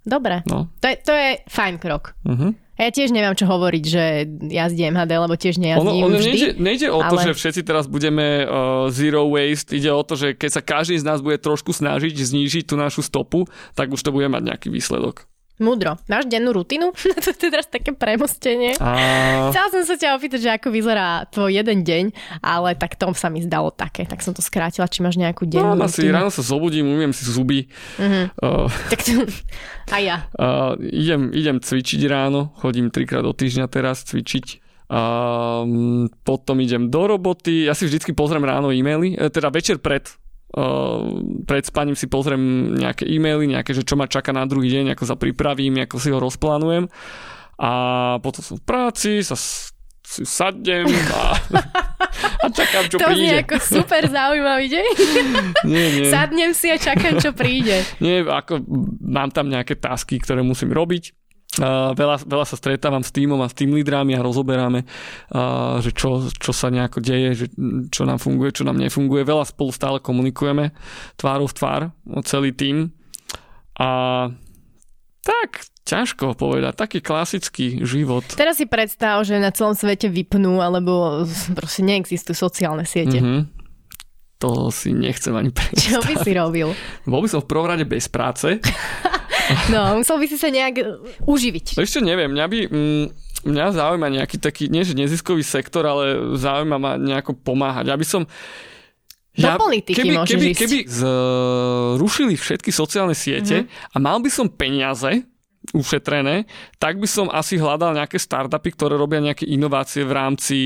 Dobre, No. to je, to je fajn krok. Uh-huh. A ja tiež neviem, čo hovoriť, že jazdím MHD, lebo tiež Ono, nejazdím ono vždy. nejde, nejde o to, ale- že všetci teraz budeme uh, zero waste, ide o to, že keď sa každý z nás bude trošku snažiť znížiť tú našu stopu, tak už to bude mať nejaký výsledok. Múdro. Máš dennú rutinu? to je teraz také premostenie. A... Chcela som sa ťa opýtať, že ako vyzerá tvoj jeden deň, ale tak to sa mi zdalo také. Tak som to skrátila, či máš nejakú dennú asi, rutinu. ráno sa zobudím, umiem si zuby. Uh-huh. Uh, Tak to... A ja. uh, idem, idem cvičiť ráno, chodím trikrát do týždňa teraz cvičiť. Um, potom idem do roboty, ja si vždycky pozriem ráno e-maily, e, teda večer pred pred spaním si pozriem nejaké e-maily, nejaké, že čo ma čaká na druhý deň, ako sa pripravím, ako si ho rozplánujem. A potom som v práci, sa si sadnem a, a čakám, čo to príde. znie ako super zaujímavý deň. Nie, nie. Sadnem si a čakám, čo príde. Nie, ako mám tam nejaké tasky, ktoré musím robiť. Uh, veľa, veľa sa stretávam s týmom a s tým lídrami a rozoberáme, uh, že čo, čo sa nejako deje, že čo nám funguje, čo nám nefunguje. Veľa spolu stále komunikujeme tvárou v tvár, celý tým. A tak, ťažko povedať, taký klasický život. Teraz si predstav, že na celom svete vypnú, alebo proste neexistujú sociálne siete. Mhm. To si nechcem ani Čo predstaviť. by si robil? Bol by som v prvom rade bez práce. No, musel by si sa nejak uh, uživiť. Ešte neviem, mňa by... Mm, mňa zaujíma nejaký taký, nie že neziskový sektor, ale zaujíma ma nejako pomáhať. Ja by som... Do politiky keby, môžeš keby, ísť. keby zrušili všetky sociálne siete Mhm. a mal by som peniaze ušetrené, tak by som asi hľadal nejaké startupy, ktoré robia nejaké inovácie v rámci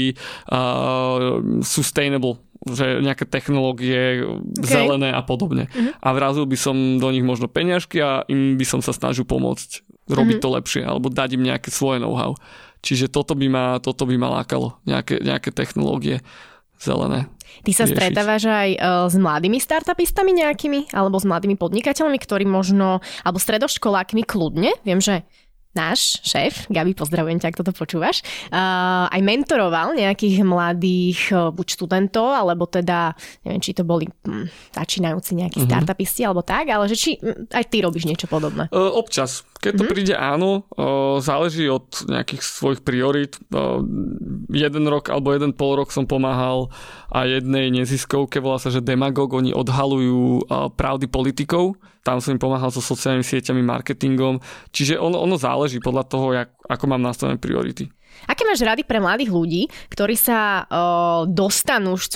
uh, sustainable že nejaké technológie okay. zelené a podobne. Mhm. A vrazil by som do nich možno peňažky a im by som sa snažil pomôcť robiť Mhm. to lepšie alebo dať im nejaké svoje know-how. Čiže toto by ma, toto by ma lákalo, nejaké, nejaké technológie zelené. Ty sa riešiť. stretávaš aj uh, s mladými startupistami nejakými, alebo s mladými podnikateľmi, ktorí možno, alebo stredoškolákmi kľudne, viem, že náš šéf, Gabi, pozdravujem ťa, ak toto počúvaš, uh, aj mentoroval nejakých mladých uh, buď študentov, alebo teda, neviem, či to boli hm, začínajúci nejakí Mhm. mm-hmm. startupisti, alebo tak, ale že či hm, aj ty robíš niečo podobné. E, občas. Keď to príde áno, záleží od nejakých svojich priorít. Jeden rok alebo jeden pol rok som pomáhal a jednej neziskovke, volá sa, že Demagog, oni odhalujú pravdy politikov. Tam som im pomáhal so sociálnymi sieťami, marketingom. Čiže ono, ono záleží podľa toho, jak, ako mám nastavené priority. Aké máš rady pre mladých ľudí, ktorí sa o, dostanú už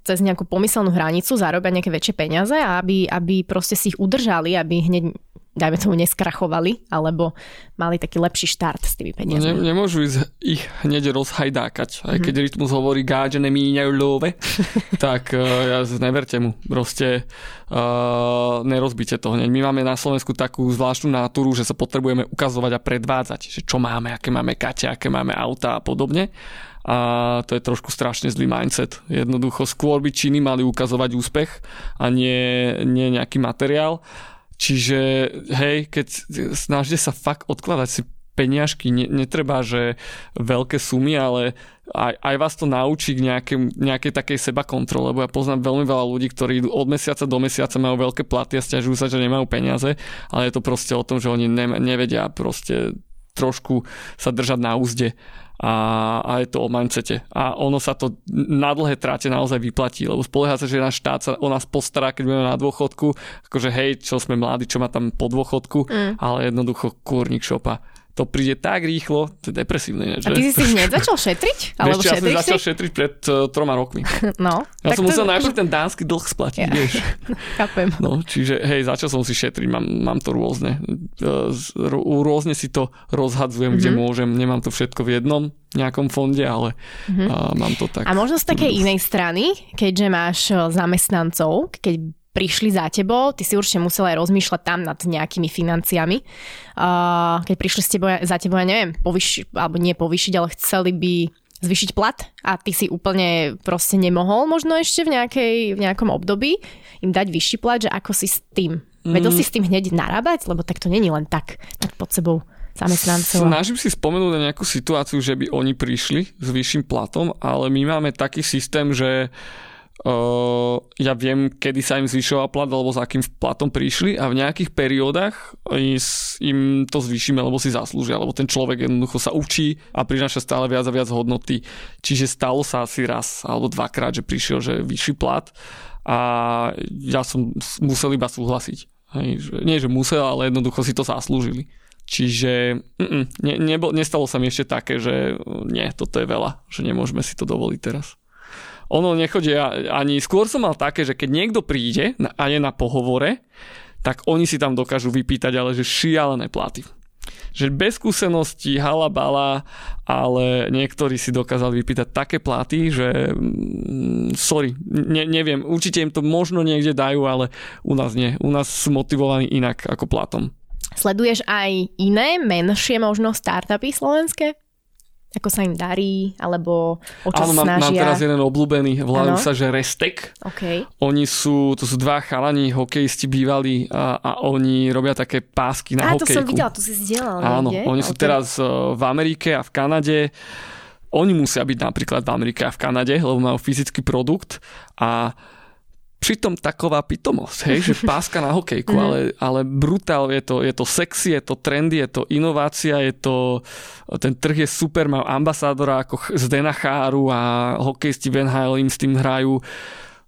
cez nejakú pomyselnú hranicu, zarobia nejaké väčšie peniaze a aby, aby proste si ich udržali, aby hneď dajme tomu neskrachovali, alebo mali taký lepší štart s tými No, peniazmi. ne, nemôžu ísť ich hneď rozhajdákať. Aj keď rytmus hovorí gáže nemíňajú love, tak uh, ja, neverte mu. Proste uh, nerozbite to hneď. My máme na Slovensku takú zvláštnu náturu, že sa potrebujeme ukazovať a predvádzať, že čo máme, aké máme kate, aké máme auta a podobne. A to je trošku strašne zlý mindset. Jednoducho skôr by činy mali ukazovať úspech a nie, nie nejaký materiál. Čiže hej, keď snažte sa fakt odkladať si peniažky, ne, netreba, že veľké sumy, ale aj, aj vás to naučí k nejakej, nejakej takej seba kontrole, lebo ja poznám veľmi veľa ľudí, ktorí od mesiaca do mesiaca majú veľké platy a stiažujú sa, že nemajú peniaze, ale je to proste o tom, že oni ne, nevedia proste trošku sa držať na úzde a, a je to o mindsete. A ono sa to na dlhé tráte naozaj vyplatí, lebo spolieha sa, že náš štát sa o nás postará, keď budeme na dôchodku, akože hej, čo sme mladí, čo má tam po dôchodku, mm. ale jednoducho kúrnik šopa. To príde tak rýchlo, to je depresívne. A ty si si hneď začal šetriť? Alebo Vieš, ja som začal si? šetriť pred uh, troma rokmi. No, Ja som to- musel najprv ten dánsky dlh splatiť, Ja. vieš. Chápem. No, čiže hej, začal som si šetriť, mám, mám to rôzne. E, ro- Rôzne si to rozhadzujem, mm-hmm. kde Mhm. môžem. Nemám to všetko v jednom nejakom fonde, ale mm-hmm. a, mám to tak. A možno z takej inej strany, keďže máš zamestnancov, keď prišli za tebou, ty si určite musela aj rozmýšľať tam nad nejakými financiami. Uh, keď prišli s tebou, za tebou, ja neviem, povyši, alebo nie povyšiť, ale chceli by zvyšiť plat a ty si úplne proste nemohol možno ešte v, nejakej, v nejakom období im dať vyšší plat, že ako si s tým Vedel si s tým hneď narábať? Lebo tak to není len tak mať pod sebou zamestnancov. Snažím si spomenúť na nejakú situáciu, že by oni prišli s vyšším platom, ale my máme taký systém, že Uh, ja viem, kedy sa im zvyšoval plat alebo za akým platom prišli a v nejakých periódach im to zvýšime, lebo si zaslúžia, lebo ten človek jednoducho sa učí a prináša stále viac a viac hodnoty. Čiže stalo sa asi raz alebo dvakrát, že prišiel, že vyšší plat a ja som musel iba súhlasiť. Hej, že, nie, že musel, ale jednoducho si to zaslúžili. Čiže ne, nebo, nestalo sa mi ešte také, že nie, toto je veľa, že nemôžeme si to dovoliť teraz ono nechodí ani... Skôr som mal také, že keď niekto príde a je na pohovore, tak oni si tam dokážu vypýtať, ale že šialené platy. Že bez skúseností, halabala, ale niektorí si dokázali vypýtať také platy, že mm, sorry, ne, neviem, určite im to možno niekde dajú, ale u nás nie. U nás sú motivovaní inak ako platom. Sleduješ aj iné, menšie možno startupy slovenské? Ako sa im darí, alebo o čo Áno, mám, snažia. mám teraz jeden obľúbený, volajú sa, že Restek. Okay. Oni sú, to sú dva chalani, hokejisti bývali a, a oni robia také pásky na a, hokejku. to som videla, to si zdieľal. Áno, niekde? oni sú okay. teraz e, v Amerike a v Kanade. Oni musia byť napríklad v Amerike a v Kanade, lebo majú fyzický produkt a pritom taková pitomosť, hej, že páska na hokejku, mm. ale, ale brutál, je to, je to sexy, je to trendy, je to inovácia, je to, ten trh je super, má ambasádora ako z Denacháru a hokejisti Halen im s tým hrajú.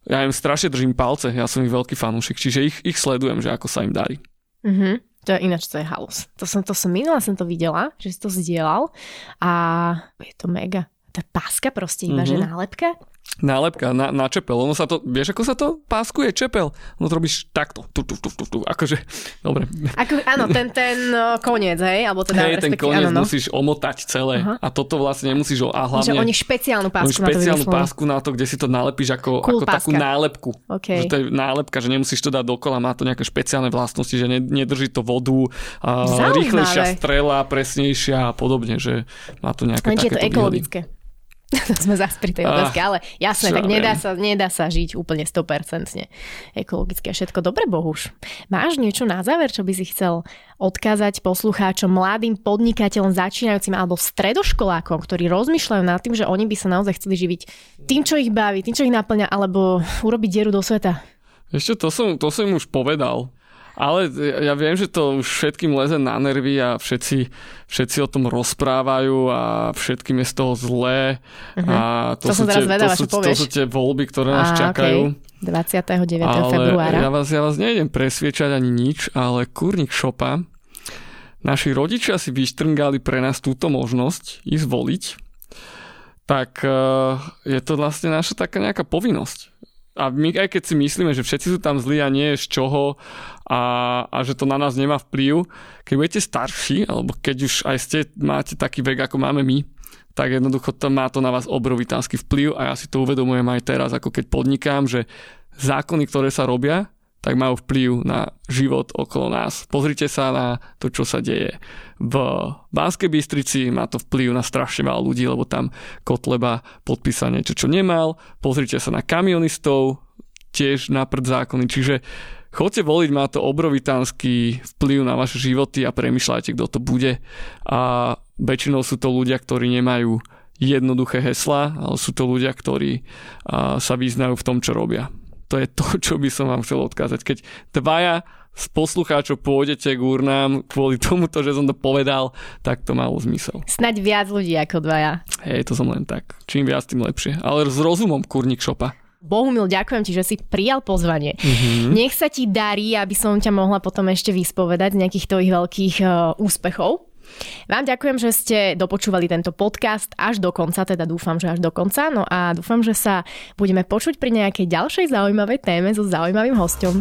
Ja im strašne držím palce, ja som ich veľký fanúšik, čiže ich, ich sledujem, že ako sa im darí. Mm-hmm. To je ináč, to je halus. To som, to som minula som to videla, že si to zdieľal a je to mega. Tá páska proste iba, mm-hmm. že nálepka nálepka na, na čepel. Ono sa to, vieš, ako sa to páskuje čepel? No to robíš takto. Tu, tu, tu, tu, tu. Akože, dobre. Ako, áno, ten, ten no, koniec, hej? Alebo teda, hej, ten koniec áno, no. musíš omotať celé. Uh-huh. A toto vlastne nemusíš, a hlavne... Že oni špeciálnu pásku oni špeciálnu na to pásku na to, kde si to nalepíš ako, cool ako takú nálepku. Okay. Že to je nálepka, že nemusíš to dať dokola, má to nejaké špeciálne vlastnosti, že nedrží to vodu, a rýchlejšia strela, presnejšia a podobne, že má to nejaké Lenže je to ekologické. Výhody. to sme zase pri tej otázke, ah, ale jasné, tak nedá sa, nedá sa žiť úplne 100% ekologicky a všetko. Dobre, Bohuš. Máš niečo na záver, čo by si chcel odkázať poslucháčom, mladým podnikateľom, začínajúcim alebo stredoškolákom, ktorí rozmýšľajú nad tým, že oni by sa naozaj chceli živiť tým, čo ich baví, tým, čo ich naplňa, alebo urobiť dieru do sveta? Ešte to som, to som už povedal. Ale ja viem, že to už všetkým leze na nervy a všetci, všetci o tom rozprávajú a všetkým je z toho zlé. Uh-huh. A to, to sú tie, vedela, to, sú, to sú tie voľby, ktoré nás a, čakajú. Okay. 29. ale februára. Ja vás, ja vás nejdem presviečať ani nič, ale kurník šopa. Naši rodičia si vyštrngali pre nás túto možnosť ísť voliť tak uh, je to vlastne naša taká nejaká povinnosť a my aj keď si myslíme, že všetci sú tam zlí a nie je z čoho a, a že to na nás nemá vplyv, keď budete starší, alebo keď už aj ste, máte taký vek, ako máme my, tak jednoducho to má to na vás obrovitánsky vplyv a ja si to uvedomujem aj teraz, ako keď podnikám, že zákony, ktoré sa robia, tak majú vplyv na život okolo nás. Pozrite sa na to, čo sa deje v Banskej Bystrici, má to vplyv na strašne veľa ľudí, lebo tam Kotleba podpísal niečo, čo nemal. Pozrite sa na kamionistov, tiež na zákony, čiže chodte voliť, má to obrovitánsky vplyv na vaše životy a premyšľajte, kto to bude. A väčšinou sú to ľudia, ktorí nemajú jednoduché hesla, ale sú to ľudia, ktorí sa vyznajú v tom, čo robia to je to, čo by som vám chcel odkázať. Keď dvaja z poslucháčov pôjdete k urnám kvôli tomuto, že som to povedal, tak to malo zmysel. Snaď viac ľudí ako dvaja. Hej, to som len tak. Čím viac, tým lepšie. Ale s rozumom, kurník šopa. Bohumil, ďakujem ti, že si prijal pozvanie. Mm-hmm. Nech sa ti darí, aby som ťa mohla potom ešte vyspovedať z nejakých tvojich veľkých uh, úspechov. Vám ďakujem, že ste dopočúvali tento podcast až do konca, teda dúfam, že až do konca. No a dúfam, že sa budeme počuť pri nejakej ďalšej zaujímavej téme so zaujímavým hostom.